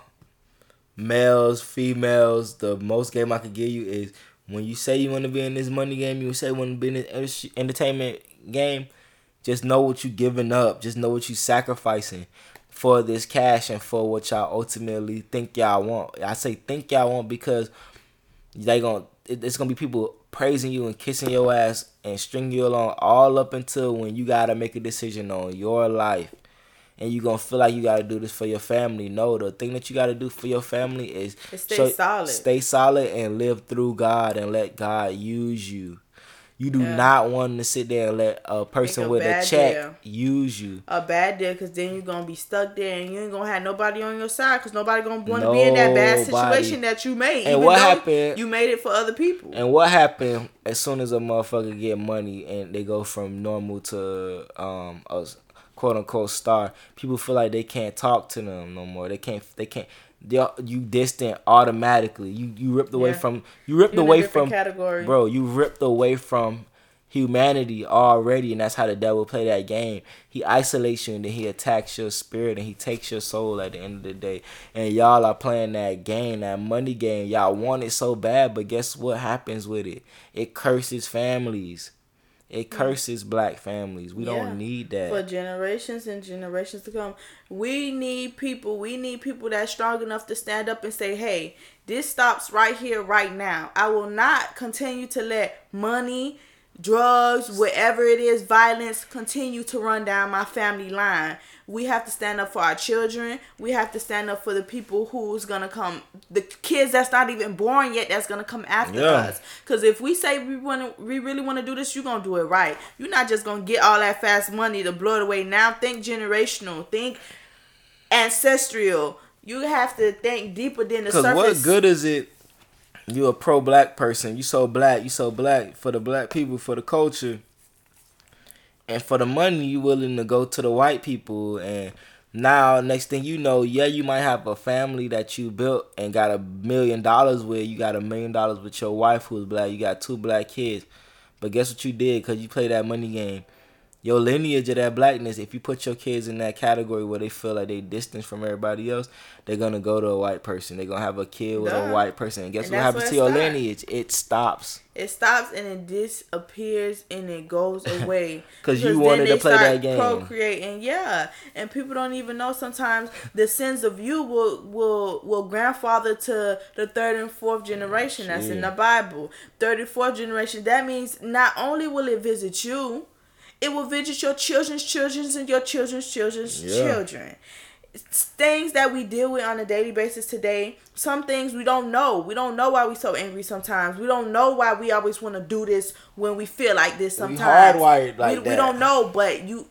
males females the most game i could give you is when you say you want to be in this money game you say you want to be in this entertainment game just know what you're giving up just know what you're sacrificing for this cash and for what y'all ultimately think y'all want i say think y'all want because they gonna it's gonna be people praising you and kissing your ass and stringing you along all up until when you gotta make a decision on your life and you're gonna feel like you gotta do this for your family. No, the thing that you gotta do for your family is Is stay solid. Stay solid and live through God and let God use you. You do Yeah. not want to sit there and let a person a with a check deal. use you. a bad deal because then you're gonna be stuck there and you ain't gonna have nobody on your side because nobody gonna want to be in that bad situation that you made. And what happened- You made it for other people. And what happened as soon as a motherfucker get money and they go from normal to um a quote unquote star, people feel like they can't talk to them no more. They can't. They can't. They you distant automatically. You you ripped away Yeah. from you ripped You're away from category. bro. You ripped away from humanity already, and that's how the devil play that game. He isolates you and then he attacks your spirit and he takes your soul at the end of the day. And y'all are playing that game, that money game. Y'all want it so bad, but guess what happens with it? It curses families. It curses black families. We Yeah. don't need that. for generations and generations to come. We need people. We need people that's strong enough to stand up and say, "Hey, this stops right here, right now. I will not continue to let money, drugs, whatever it is, violence continue to run down my family line. We have to stand up for our children. We have to stand up for the people who's gonna come, the kids that's not even born yet, that's gonna come after Yeah. us. Cause if we say we want we really want to do this, you're gonna do it right. You're not just gonna get all that fast money to blow it away. Now think generational, think ancestral. You have to think deeper than the Cause surface. what good is it? You a pro black person. You so black. You so black for the black people for the culture. And for the money, you willing to go to the white people. And now, next thing you know, yeah, you might have a family that you built and got a million dollars with. You got a million dollars with your wife who's black. You got two black kids. But guess what you did? Cause you play that money game. Your lineage of that blackness, if you put your kids in that category where they feel like they distant from everybody else, they're gonna go to a white person. They're gonna have a kid with Duh. a white person. And guess And what happens to your lineage? It stops. It stops and it disappears and it goes away. Cause you wanted to play that game. Procreating, yeah. And people don't even know sometimes the sins of you will will will grandfather to the third and fourth generation. That's in the Bible. Third and fourth generation. That means not only will it visit you, it will visit your children's children's and your children's children's Yeah. children it's things that we deal with on a daily basis today some things we don't know we don't know why we so angry sometimes we don't know why we always want to do this when we feel like this sometimes. We hardwired like we, we don't know but you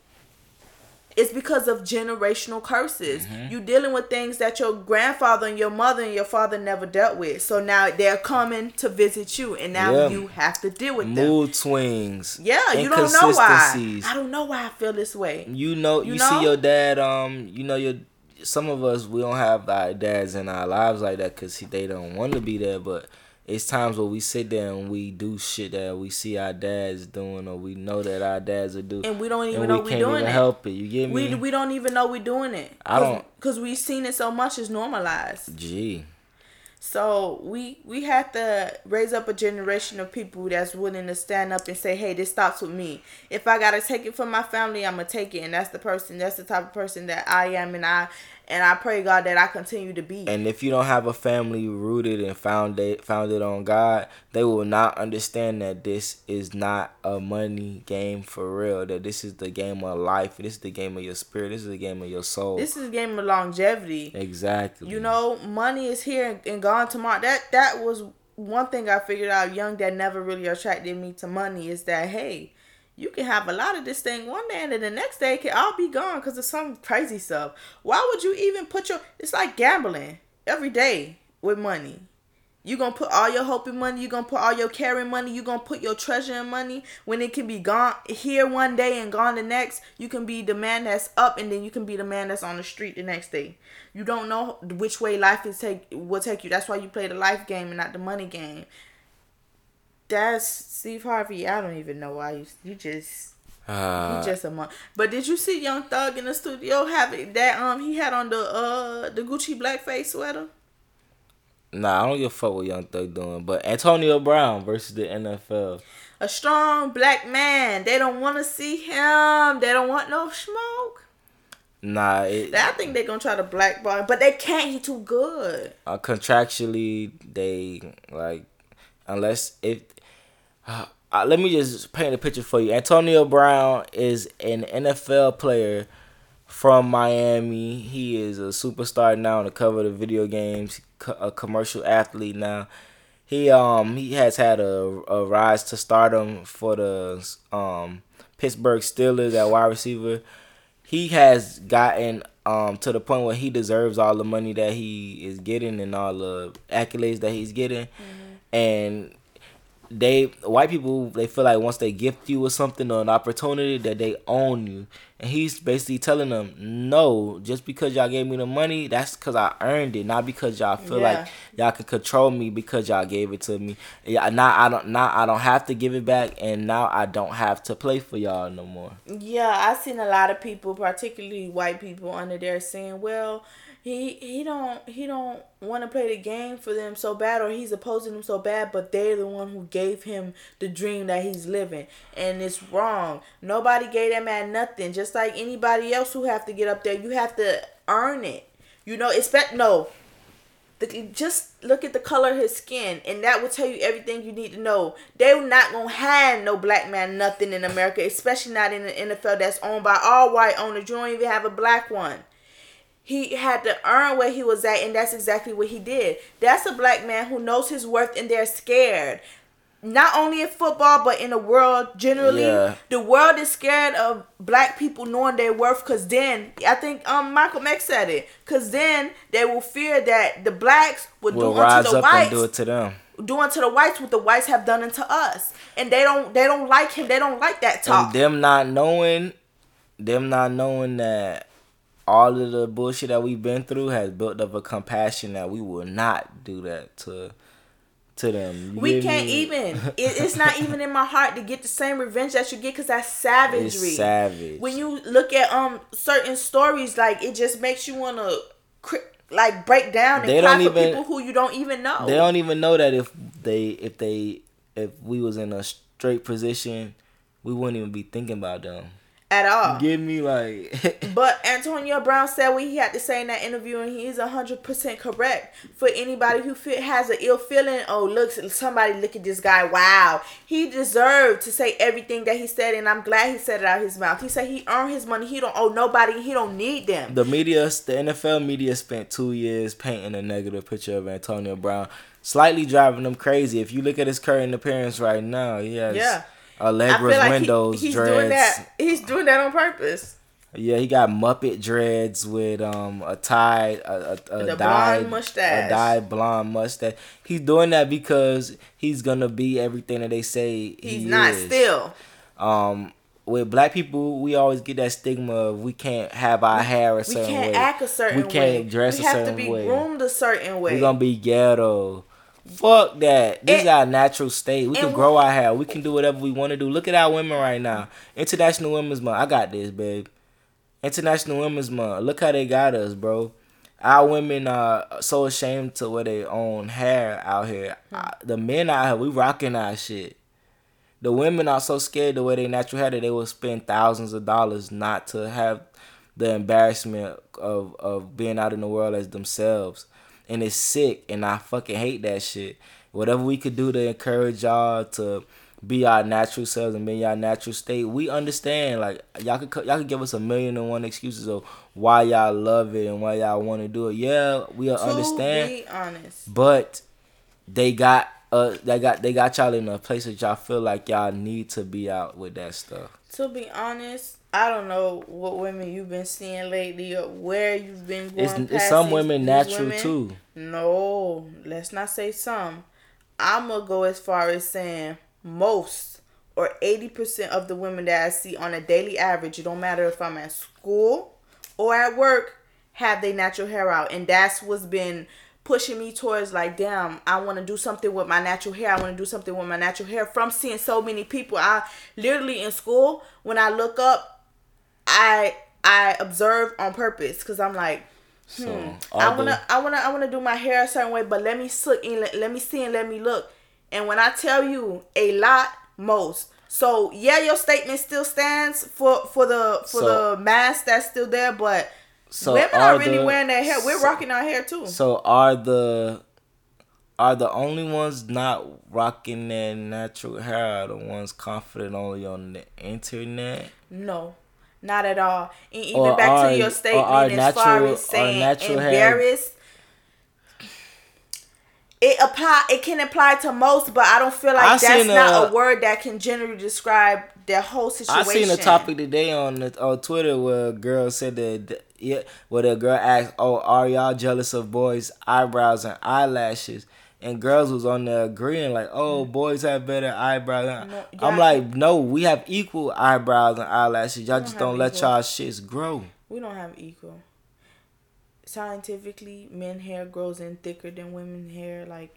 it's because of generational curses Mm-hmm. you dealing with things that your grandfather and your mother and your father never dealt with so now they're coming to visit you and now Yeah. you have to deal with them Mood swings. yeah you don't know why i don't know why i feel this way You know, you, You see your dad. Um, you know your. Some of us we don't have our dads in our lives like that because they don't want to be there. But it's times where we sit there and we do shit that we see our dads doing, or we know that our dads will do, and we don't even and know we we can't doing even it help it. You get me? We we don't even know we're doing it. I don't- because we've seen it so much. It's normalized. Gee, So we we have to raise up a generation of people that's willing to stand up and say, "Hey, this stops with me. If I gotta take it from my family, I'm gonna take it." And that's the person. That's the type of person that I am, and I and I pray God that I continue to be. and if you don't have a family rooted and founded founded on God, they will not understand that this is not a money game for real. That this is the game of life. This is the game of your spirit. This is the game of your soul. this is a game of longevity. exactly. You know, money is here and, and gone tomorrow. That that was one thing I figured out young that never really attracted me to money is that hey, you can have a lot of this thing one day and then the next day it can all be gone because of some crazy stuff. Why would you even put your? It's like gambling every day with money. You gonna put all your hope in money. You gonna put all your care in money. You gonna put your treasure in money when it can be gone here one day and gone the next. You can be the man that's up and then you can be the man that's on the street the next day. You don't know which way life is take will take you. That's why you play the life game and not the money game. That's Steve Harvey. I don't even know why you you just Uh, he just a month. But did you see Young Thug in the studio having that um he had on the uh the Gucci blackface sweater? nah, I don't give a fuck what Young Thug doing. But Antonio Brown versus the NFL. a strong black man. They don't want to see him. They don't want no smoke. Nah, it, I think they're gonna try to blackball him, but they can't. He too good. uh, contractually they like unless if uh, let me just paint a picture for you. Antonio Brown is an NFL player from Miami. He is a superstar now on the cover of the video games. A commercial athlete now. he um he has had a, a rise to stardom for the um Pittsburgh Steelers at wide receiver. He has gotten um to the point where he deserves all the money that he is getting and all the accolades that he's getting, and they white people they feel like once they gift you with something or an opportunity that they own you. And he's basically telling them no just because y'all gave me the money that's because i earned it not because y'all feel Yeah. like y'all can control me because y'all gave it to me. Yeah now i don't now i don't have to give it back and now i don't have to play for y'all no more. Yeah, I've seen a lot of people, particularly white people, under there saying, "Well, he he don't he don't want to play the game for them so bad, or he's opposing them so bad, but they're the one who gave him the dream that he's living, and it's wrong. Nobody gave that man nothing. Just like anybody else who have to get up there, you have to earn it. You know, expect no." Just look at the color of his skin, and that will tell you everything you need to know. They're not gonna hand no black man nothing in America, especially not in the NFL that's owned by all white owners. You don't even have a black one. He had to earn where he was at, and that's exactly what he did. That's a black man who knows his worth, and they're scared. Not only in football, but in the world generally. Yeah. The world is scared of black people knowing their worth, cause then I think um Michael X said it, cause then they will fear that the blacks would we'll do unto rise the up whites and do it to them do unto the whites what the whites have done unto us, and they don't they don't like him. They don't like that talk. and them not knowing them not knowing that all of the bullshit that we've been through has built up a compassion that we will not do that to to them. You we can't me? even. It, it's not even in my heart to get the same revenge that you get because that's savagery. It's savage. When you look at um certain stories, like it just makes you want to cri- like break down and They cry for even- people who you don't even know. They don't even know that if they if they if we was in a straight position, we wouldn't even be thinking about them. At all. Give me like But Antonio Brown said what he had to say in that interview, and he is hundred percent correct. For anybody who feel, has an ill feeling, oh look, somebody look at this guy. Wow, he deserved to say everything that he said, and I'm glad he said it out his mouth. He said he earned his money. He don't owe nobody. He don't need them. the media, the NFL media spent two years painting a negative picture of Antonio Brown, slightly driving them crazy. If you look at his current appearance right now, he has Yeah. Allegra's he- windows, he's dreads. doing that. He's doing that on purpose. Yeah, he got Muppet dreads with um a tie, a, a, a dyed blonde mustache. a dyed blonde mustache. He's doing that because he's gonna be everything that they say He's he not is. still. Um, with black people, we always get that stigma of we can't have our hair a certain way. We can't way. act a certain way. we can't dress we a have to be way. groomed a certain way. We're gonna be ghetto. Fuck that. This And- is our natural state. We can grow our hair. We can do whatever we want to do. Look at our women right now. International Women's Month. I got this, babe. International Women's Month. Look how they got us, bro. Our women are so ashamed to wear their own hair out here. I- The men out here, we rocking our shit. The women are so scared to wear their natural hair that they will spend thousands of dollars not to have the embarrassment of of being out in the world as themselves. And it's sick and I fucking hate that shit. Whatever we could do to encourage y'all to be our natural selves and be in your natural state, we understand. Like y'all could y'all could give us a million and one excuses of why y'all love it and why y'all want to do it. Yeah, we to understand. be honest. But they got uh they got they got y'all in a place that y'all feel like y'all need to be out with that stuff. To be honest, I don't know what women you've been seeing lately or where you've been going. It's, it's some these- women natural women. too. No, let's not say some. I'm gonna go as far as saying most or 80% of the women that I see on a daily average, it don't matter if I'm at school or at work, have their natural hair out. And that's what's been pushing me towards like, damn, I want to do something with my natural hair. I want to do something with my natural hair from seeing so many people. I literally in school, when I look up, I I observe on purpose because I'm like, So hmm, I wanna, the- I wanna, I wanna do my hair a certain way, but let me look and let, let me see and let me look. And when I tell you a lot, most. So yeah, your statement still stands for for the for So- the mask that's still there, but so women are are really the- wearing their hair. We're so- rocking our hair too. So are the are the only ones not rocking their natural hair are the ones confident only on the internet? No, not at all. And even Or back are- to your statement as far as saying natural hair- embarrassed. it apply it can apply to most, but I don't feel like I that's not a- a word that can generally describe their whole situation. I seen a topic today on the, on Twitter where a girl said that yeah, where the girl asked, "Oh, are y'all jealous of boys' eyebrows and eyelashes?" And girls was on there agreeing like, "Oh, mm. boys have better eyebrows." and-" No, I'm like, "No, we have equal eyebrows and eyelashes. Y'all just don't let equal. y'all shits grow." We don't have equal. Scientifically, men hair grows in thicker than women hair. Like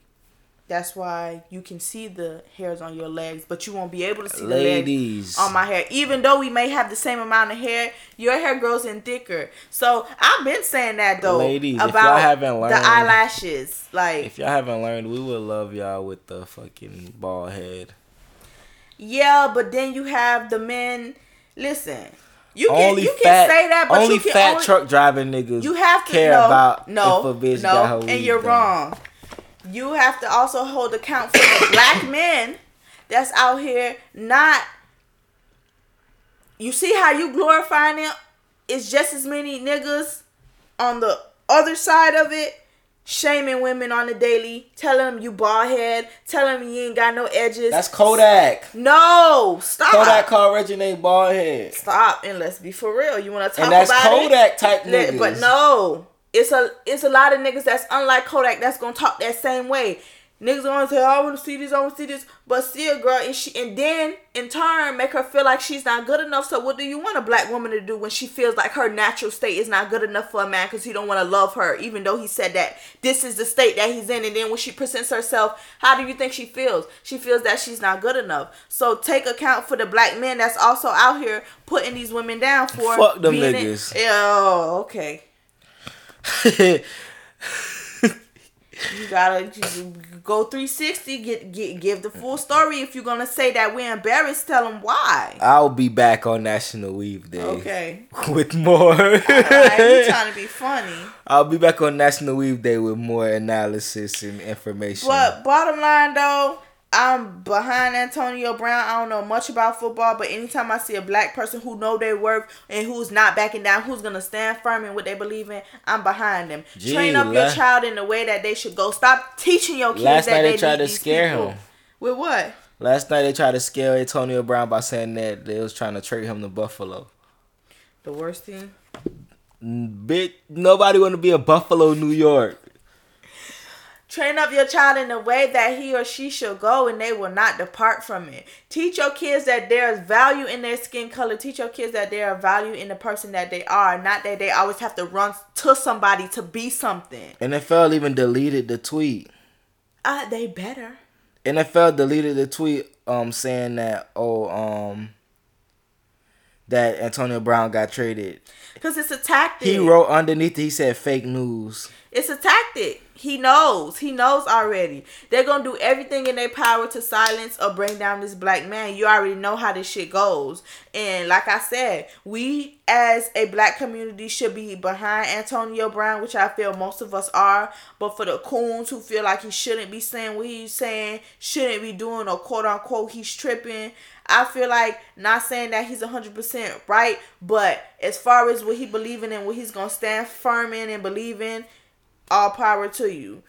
that's why you can see the hairs on your legs, but you won't be able to see the Ladies. legs on my hair. Even though we may have the same amount of hair, your hair grows in thicker. So I've been saying that though Ladies, if y'all about haven't learned the eyelashes. Like If y'all haven't learned, we would love y'all with the fucking bald head. Yeah, but then you have the men. Listen, you can only you fat, can say that, but only you can fat only, truck driving niggas. You have to care no, about no, if a bitch got her no, and you're done. wrong. You have to also hold account for the black men that's out here not. You see how you glorifying it? It's just as many niggas on the other side of it shaming women on the daily, telling them you bald head, telling them you ain't got no edges. That's Kodak. no stop. Kodak called Reggie bald head. Stop and let's be for real. You want to talk And that's about Kodak it? type niggas. But no, it's a it's a lot of niggas that's unlike Kodak that's gonna talk that same way. Niggas gonna say, oh, I want to see this, I want to see this, but see a girl and she and then in turn make her feel like she's not good enough. So what do you want a black woman to do when she feels like her natural state is not good enough for a man because he don't want to love her, even though he said that this is the state that he's in. And then when she presents herself, how do you think she feels? She feels that she's not good enough. So take account for the black men that's also out here putting these women down for Fuck them being in- niggas. oh, okay. You gotta you go 360, get, get give the full story. If you're gonna say that we're embarrassed, tell them why. I'll be back on National Weave Day. Okay. With more. Like, you trying to be funny. I'll be back on National Weave Day with more analysis and information. But bottom line though, I'm behind Antonio Brown. I don't know much about football, but anytime I see a black person who know their worth and who's not backing down, who's gonna stand firm in what they believe in, I'm behind them. Gee, Train up your child in the way that they should go. Stop teaching your kids Last that night they they tried to scare people. him. With what? Last night they tried to scare Antonio Brown by saying that they was trying to trade him to Buffalo. The worst thing. Bitch, nobody want to be in Buffalo, New York. Train up your child in the way that he or she shall go and they will not depart from it. Teach your kids that there's value in their skin color. Teach your kids that there are value in the person that they are, not that they always have to run to somebody to be something. NFL even deleted the tweet. Uh, they better. NFL deleted the tweet um saying that oh um that Antonio Brown got traded. Because it's a tactic. He wrote underneath it, he said fake news. It's a tactic. He knows. He knows already. They're gonna do everything in their power to silence or bring down this black man. You already know how this shit goes. And like I said, we as a black community should be behind Antonio Brown, which I feel most of us are. But for the coons who feel like he shouldn't be saying what he's saying, shouldn't be doing or quote unquote he's tripping. I feel like not saying that he's 100% right, but as far as what he believing in, what he's going to stand firm in and believe in, all power to you.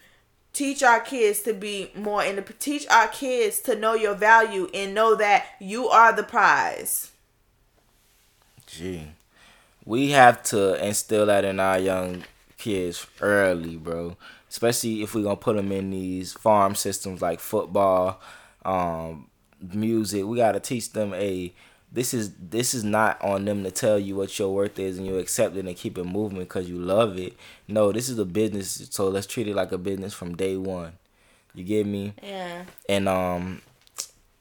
Teach our kids to be more and teach our kids to know your value and know that you are the prize. Gee. We have to instill that in our young kids early, bro. Especially if we're gonna put them in these farm systems like football, um, music. We gotta teach them a this is this is not on them to tell you what your worth is and you accept it and keep it moving because you love it. No, this is a business, so let's treat it like a business from day one. You get me? Yeah. And um,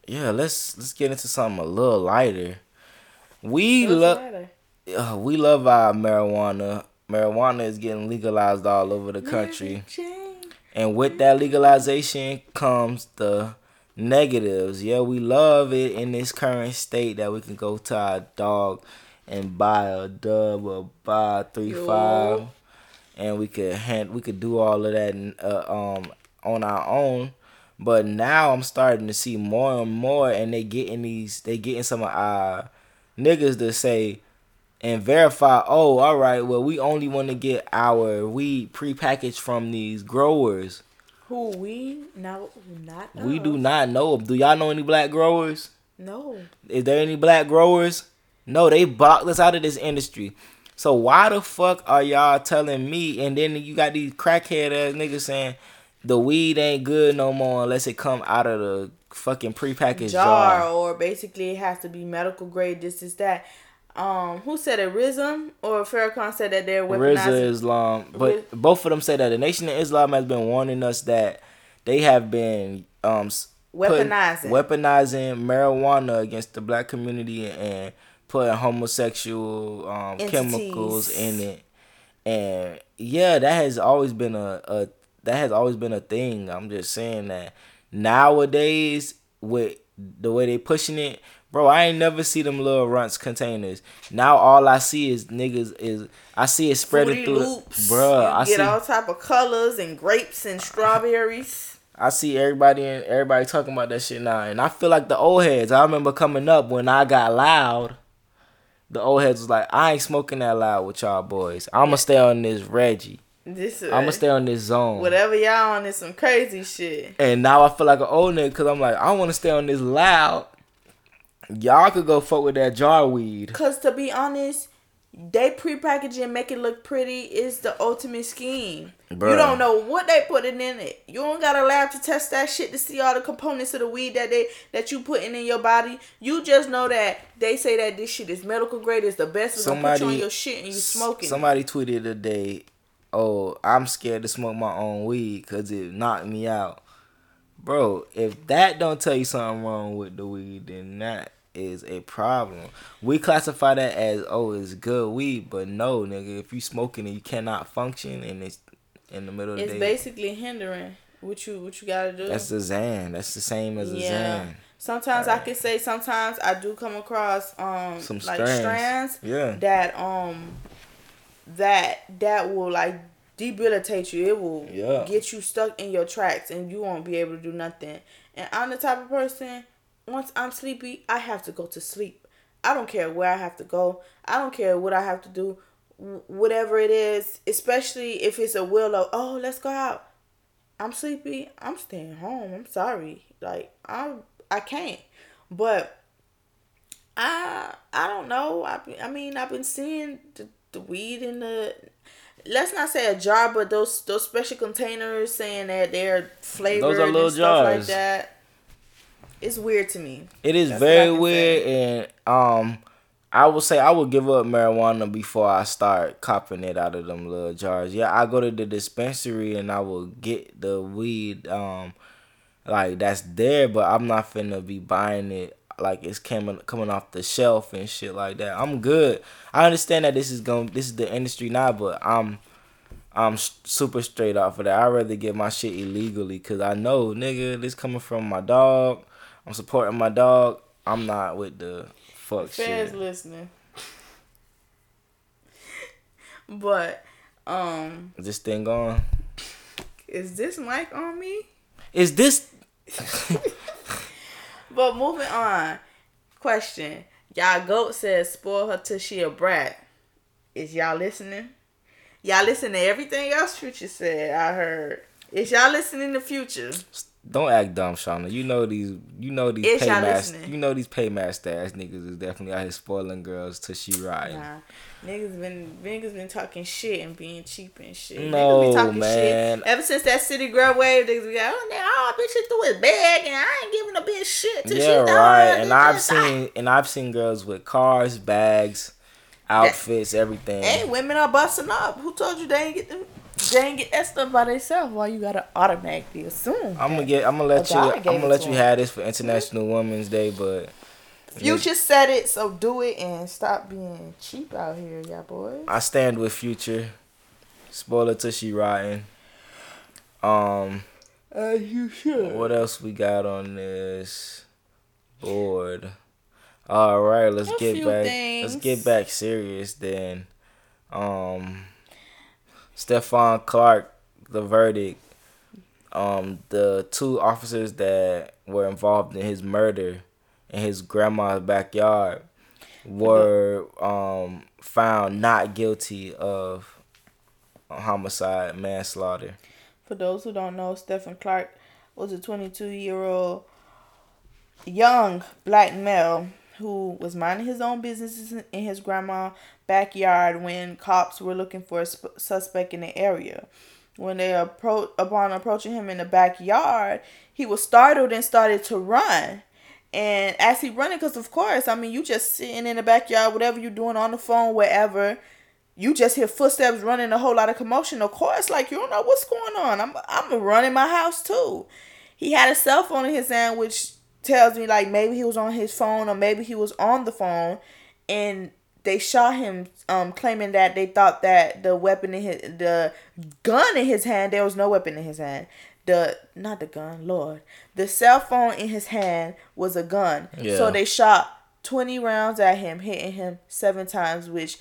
yeah, let's let's get into something a little lighter. We love uh, we love our marijuana. Marijuana is getting legalized all over the country. And with that legalization comes the negatives. Yeah, we love it in this current state that we can go to our dog and buy a dub or buy a three Yo. five, and we could hand we could do all of that uh, um on our own. But now I'm starting to see more and more, and they getting these they getting some of our niggas to say and verify. Oh, all right. Well, we only want to get our weed prepackaged from these growers. Who we no not We us. do not know. Do y'all know any black growers? No. Is there any black growers? No, they blocked us out of this industry. So why the fuck are y'all telling me? And then you got these crackhead ass niggas saying the weed ain't good no more unless it come out of the fucking prepackaged jar, jar. or basically it has to be medical grade. This is that. Um, who said it? Rizm or Farrakhan said that they're RZA weaponizing. Islam, but Riz- both of them say that the Nation of Islam has been warning us that they have been um Weaponizing. weaponizing marijuana against the black community and putting homosexual um, chemicals in it. And yeah, that has always been a, a that has always been a thing. I'm just saying that nowadays with the way they pushing it, bro, I ain't never see them little Runtz containers. Now all I see is niggas is I see it spreading through, Loops. I get see all type of colors and grapes and strawberries. I see everybody and everybody talking about that shit now, and I feel like the old heads. I remember coming up when I got loud. The old heads was like, I ain't smoking that loud with y'all boys. I'ma stay on this Reggie. This is I'ma stay on this zone. whatever y'all on is some crazy shit. And now I feel like an old nigga because I'm like, I want to stay on this loud. Y'all could go fuck with that jar weed. Cause to be honest, they prepackage and make it look pretty is the ultimate scheme. Bruh. You don't know what they putting in it. You don't got a lab to test that shit to see all the components of the weed that they that you putting in your body. You just know that they say that this shit is medical grade, is the best. It's gonna put you on Somebody- your shit and you smoking. it. Somebody tweeted today, "Oh, I'm scared to smoke my own weed because it knocked me out." Bro, if that don't tell you something wrong with the weed, then that is a problem. We classify that as oh, it's good weed, but no, nigga, if you smoking and you cannot function and it's in the middle of It's the day, basically hindering what you what you gotta do. that's the Zan. That's the same as a yeah. Zan. Sometimes I can say sometimes I do come across um Some like strands. strands Yeah. that um that that will like debilitate you. It will Yeah. get you stuck in your tracks and you won't be able to do nothing. And I'm the type of person once I'm sleepy, I have to go to sleep. I don't care where I have to go. I don't care what I have to do. Whatever it is, especially if it's a will of, oh, let's go out. I'm sleepy. I'm staying home. I'm sorry. Like I'm, I can't. But I I don't know. I I mean I've been seeing the, the weed in the let's not say a jar, but those those special containers saying that they're flavored those are little and stuff like that. It's weird to me. It is That's very weird, and um, I would say I would give up marijuana before I start copping it out of them little jars. Yeah, I go to the dispensary and I will get the weed, um, like that's there, but I'm not finna be buying it like it's coming coming off the shelf and shit like that. I'm good. I understand that this is going this is the industry now, but I'm I'm super straight off of that. I'd rather get my shit illegally because I know, nigga, this coming from my dog. I'm supporting my dog. I'm not with the fuck Fans shit. listening. But um Is this thing on? is this mic on me? Is this? But moving on. Question. Y'all goat says spoil her till she a brat. Is y'all listening? Y'all listen to everything else Future said, I heard. Is y'all listening to Future? Don't act dumb, Shauna. You know these. You know these Is paymaster. You know these paymaster ass niggas is definitely out here spoiling girls till she ride. Nah. Niggas been niggas been talking shit and being cheap and shit. No, niggas be talking man. shit. Ever since that city girl wave, niggas be like, oh, nigga, all bitches do is beg and I ain't giving a bitch shit till Yeah, she right. And I've seen and I've seen girls with cars, bags, outfits, everything. Hey, women are busting up. Who told you they ain't get them? They ain't get that stuff by themselves. Why you gotta automatically assume? I'm gonna get. I'm gonna let you. I'm gonna let you him. have this for International Women's Day, but Future said it, so do it and stop being cheap out here, y'all boys. I stand with Future. Spoiler till she riding. Um, As you should. what else we got on this board? All right, let's A get back. things. Let's get back serious then. Um, Stephon Clark, the verdict. Um, the two officers that were involved in his murder in his grandma's backyard were um found not guilty of homicide manslaughter. For those who don't know, Stephen Clark was a 22 year old young black male who was minding his own business in his grandma's backyard when cops were looking for a sp- suspect in the area. When they appro- upon approaching him in the backyard, he was startled and started to run. And as he running, because of course, I mean, you just sitting in the backyard, whatever you're doing on the phone, wherever, you just hear footsteps running, a whole lot of commotion. Of course, like you don't know what's going on. I'm I'm running my house too. He had a cell phone in his hand, which tells me like maybe he was on his phone or maybe he was on the phone, and they shot him, um, claiming that they thought that the weapon in his the gun in his hand, there was no weapon in his hand the not the gun, Lord. The cell phone in his hand was a gun. Yeah. So they shot 20 rounds at him, hitting him seven times, which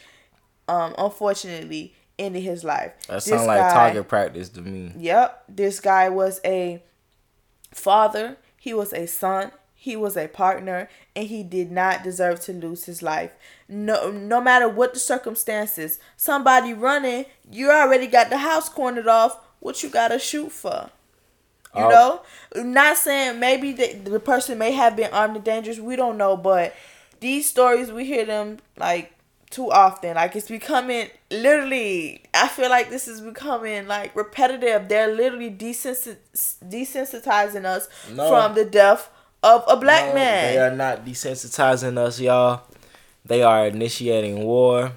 um unfortunately ended his life. That sounds like target practice to me. Yep. This guy was a father, he was a son, he was a partner, and he did not deserve to lose his life. No no matter what the circumstances. Somebody running, you already got the house cornered off. What you gotta shoot for? You know, not saying maybe the, the person may have been armed and dangerous. We don't know, but these stories we hear them like too often. Like it's becoming literally. I feel like this is becoming like repetitive. They're literally desensit- desensitizing us No. from the death of a black No, man. They are not desensitizing us, y'all. They are initiating war,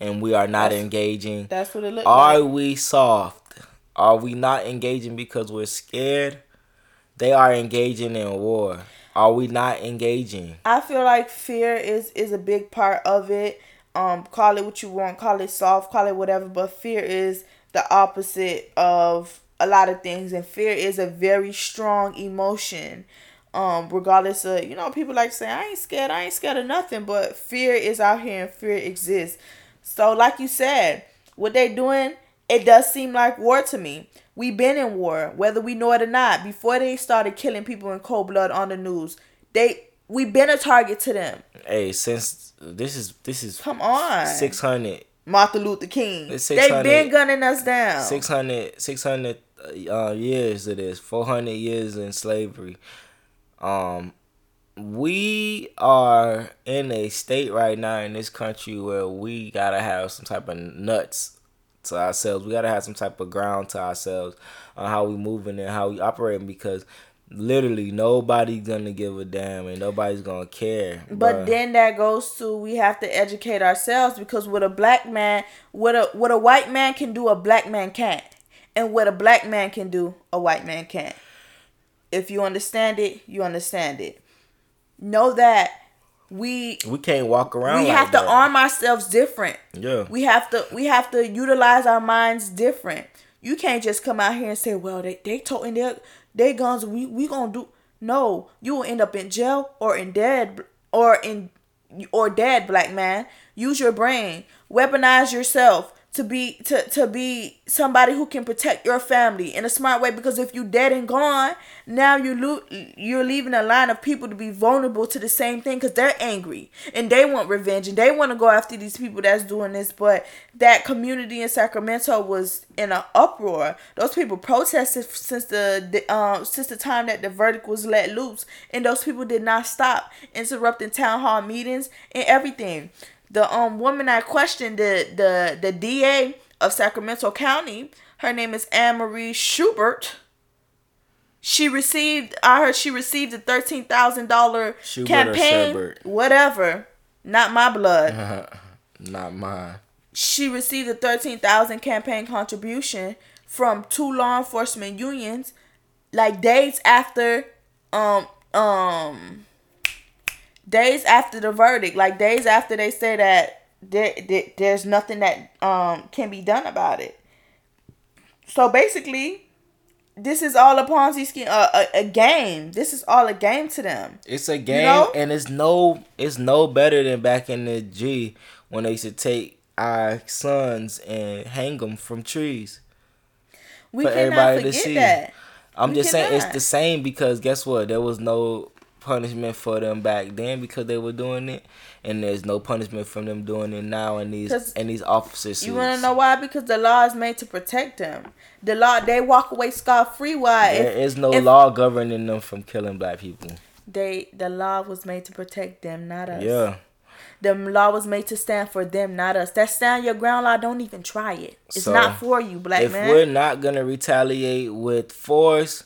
and we are not That's- engaging. That's what it looks like. Are like. we soft? Are we not engaging because we're scared? They are engaging in war. Are we not engaging? I feel like fear is is a big part of it. Um, call it what you want, call it soft, call it whatever, but fear is the opposite of a lot of things, and fear is a very strong emotion. Um, regardless of you know, people like to say I ain't scared, I ain't scared of nothing, but fear is out here and fear exists. So, like you said, what they doing, it does seem like war to me. We been in war, whether we know it or not. Before they started killing people in cold blood on the news, they we been a target to them. Hey, since this is this is Come on, six hundred Martin Luther King. They 600 been gunning us down. 600 600 uh, years it is 400 years in slavery um we are in a state right now in this country where we gotta have some type of nuts to ourselves. We gotta have some type of ground to ourselves on how we moving and how we operating because literally nobody's gonna give a damn and nobody's gonna care But then that goes to we have to educate ourselves because what a black man, what a what a white man can do, a black man can't, and what a black man can do, a white man can't. If you understand it, you understand it. Know that we we can't walk around we like have to arm ourselves different. Yeah. We have to we have to utilize our minds different. You can't just come out here and say, "Well, they they toting their their guns. We we gonna do." No, you will end up in jail or in dead or in or dead, black man. Use your brain. Weaponize yourself to be to to be somebody who can protect your family in a smart way. Because if you dead and gone, now you lo- you're leaving a line of people to be vulnerable to the same thing because they're angry and they want revenge and they want to go after these people that's doing this. But that community in Sacramento was in an uproar. Those people protested since the, um since the time that the verdict was let loose, and those people did not stop interrupting town hall meetings and everything. The um woman I questioned the the the DA of Sacramento County, her name is Anne Marie Schubert. She received I heard she received a thirteen thousand dollar campaign. Whatever. Not my blood. not mine She received a thirteen thousand campaign contribution from two law enforcement unions, like days after, um, um, days after the verdict, like days after they say that there, there there's nothing that um can be done about it. So basically, this is all a Ponzi scheme, a, a, a game. This is all a game to them. It's a game, know? and it's no, it's no better than back in the G when they used to take our sons and hang them from trees. We For cannot everybody to forget see. that. I'm We just saying it's the same because guess what? There was no punishment for them back then because they were doing it, and there's no punishment from them doing it now in these in these officers. You want to know why? Because the law is made to protect them. The law, they walk away scot free. Why? There If- is no if law governing them from killing black people. They, the law was made to protect them, not us. Yeah. The law was made to stand for them, not us. That stand your ground law. Don't even try it. It's So, not for you, black if man. we're not gonna retaliate with force,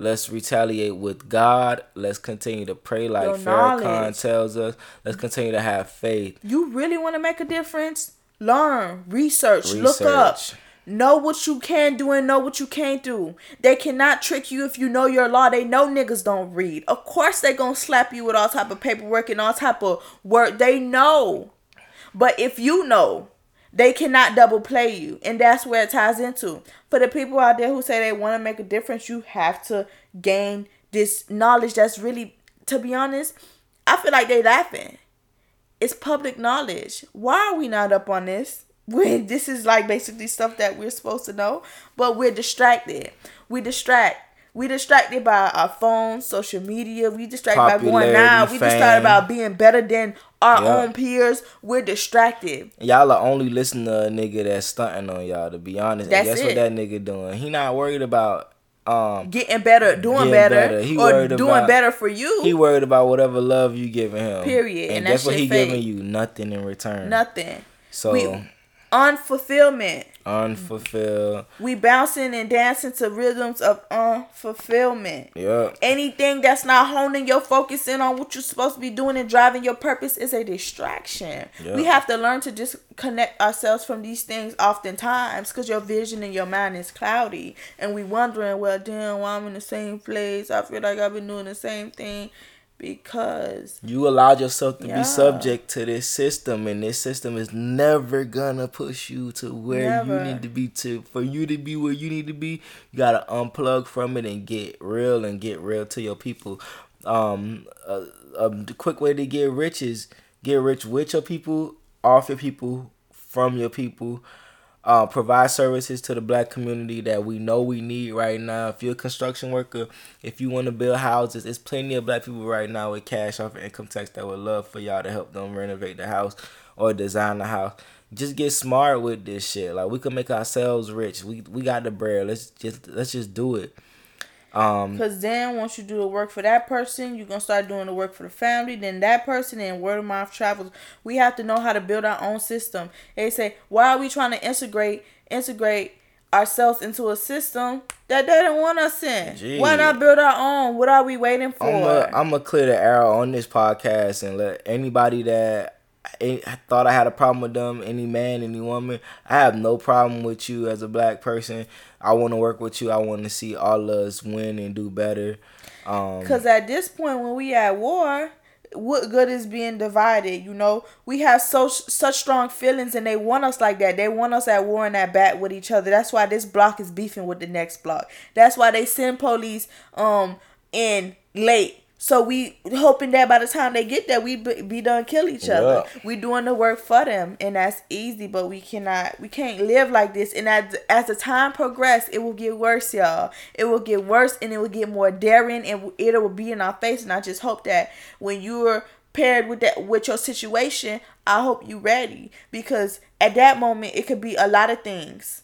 let's retaliate with God. Let's continue to pray like Your Farrakhan knowledge. tells us. Let's continue to have faith. you really want to make a difference? Learn, research, look up, know what you can do and know what you can't do. They cannot trick you if you know your law. They know niggas don't read. Of course they gonna slap you with all type of paperwork and all type of work. They know, but if you know. They cannot double play you, and that's where it ties into. For the people out there who say they want to make a difference, you have to gain this knowledge. That's really, to be honest, I feel like they laughing it's public knowledge. Why are we not up on this? When this is like basically stuff that we're supposed to know, but we're distracted. We distract. We distracted by our phones, social media. We distracted by going out. We distracted about being better than our Yeah. own peers. We're distracted. Y'all are only listening to a nigga that's stunting on y'all. To be honest, That's and guess it. what that nigga doing? He not worried about um. Getting better, doing Getting better, better. He or doing about- better for you. He worried about whatever love you giving him. Period. And, And that guess what he fake. giving you? Nothing in return. Nothing. So We unfulfillment. Unfulfilled. We bouncing and dancing to rhythms of unfulfillment. Yeah. Anything that's not honing your focus in on what you're supposed to be doing and driving your purpose is a distraction. Yeah. We have to learn to disconnect ourselves from these things oftentimes because your vision and your mind is cloudy. And we wondering, well, damn, why I'm in the same place? I feel like I've been doing the same thing because You allowed yourself to Yeah. be subject to this system, and this system is never gonna push you to where Never. you need to be. To for you to be where you need to be, you gotta unplug from it and get real and get real to your people. Um, a, a quick way to get rich is get rich with your people, off your people, from your people. Uh, provide services to the black community that we know we need right now. If you're a construction worker, if you want to build houses, there's plenty of black people right now with cash off of income tax that would love for y'all to help them renovate the house or design the house. Just get smart with this shit. Like we can make ourselves rich. We we got the bread. Let's just let's just do it. Um, Cause then once you do the work for that person, you're gonna start doing the work for the family. Then that person and word of mouth travels. We have to know how to build our own system. They say, why are we trying to integrate integrate ourselves into a system that they don't want us in? Why not build our own? What are we waiting for? I'm gonna clear the arrow on this podcast and let anybody that I thought I had a problem with them, any man, any woman, I have no problem with you as a black person. I want to work with you. I want to see all of us win and do better. Um, Cause at this point, when we at war, what good is being divided? You know, we have so such strong feelings, and they want us like that. They want us at war and at bat with each other. That's why this block is beefing with the next block. That's why they send police um in late. So we hoping that by the time they get there, we be, be done kill each other. Yeah. We doing the work for them, and that's easy. But we cannot, we can't live like this. And as as the time progress, it will get worse, y'all. It will get worse, and it will get more daring, and it will be in our face. And I just hope that when you're paired with that with your situation, I hope you ready because at that moment it could be a lot of things.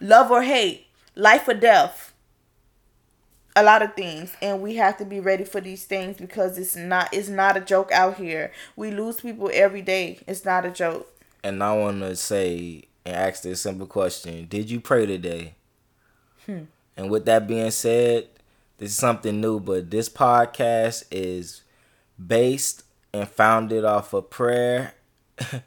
Love or hate, life or death a lot of things and we have to be ready for these things because it's not it's not a joke out here we lose people every day it's not a joke and I want to say and ask this simple question: Did you pray today? Hmm. And with that being said, this is something new, but this podcast is based and founded off of prayer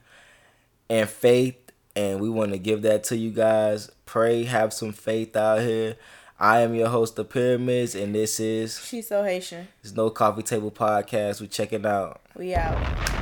and faith, and we want to give that to you guys. Pray, have some faith out here. I am your host, The Pyramids, and this is she's so haitian it's No Coffee Table Podcast. We check it out. we out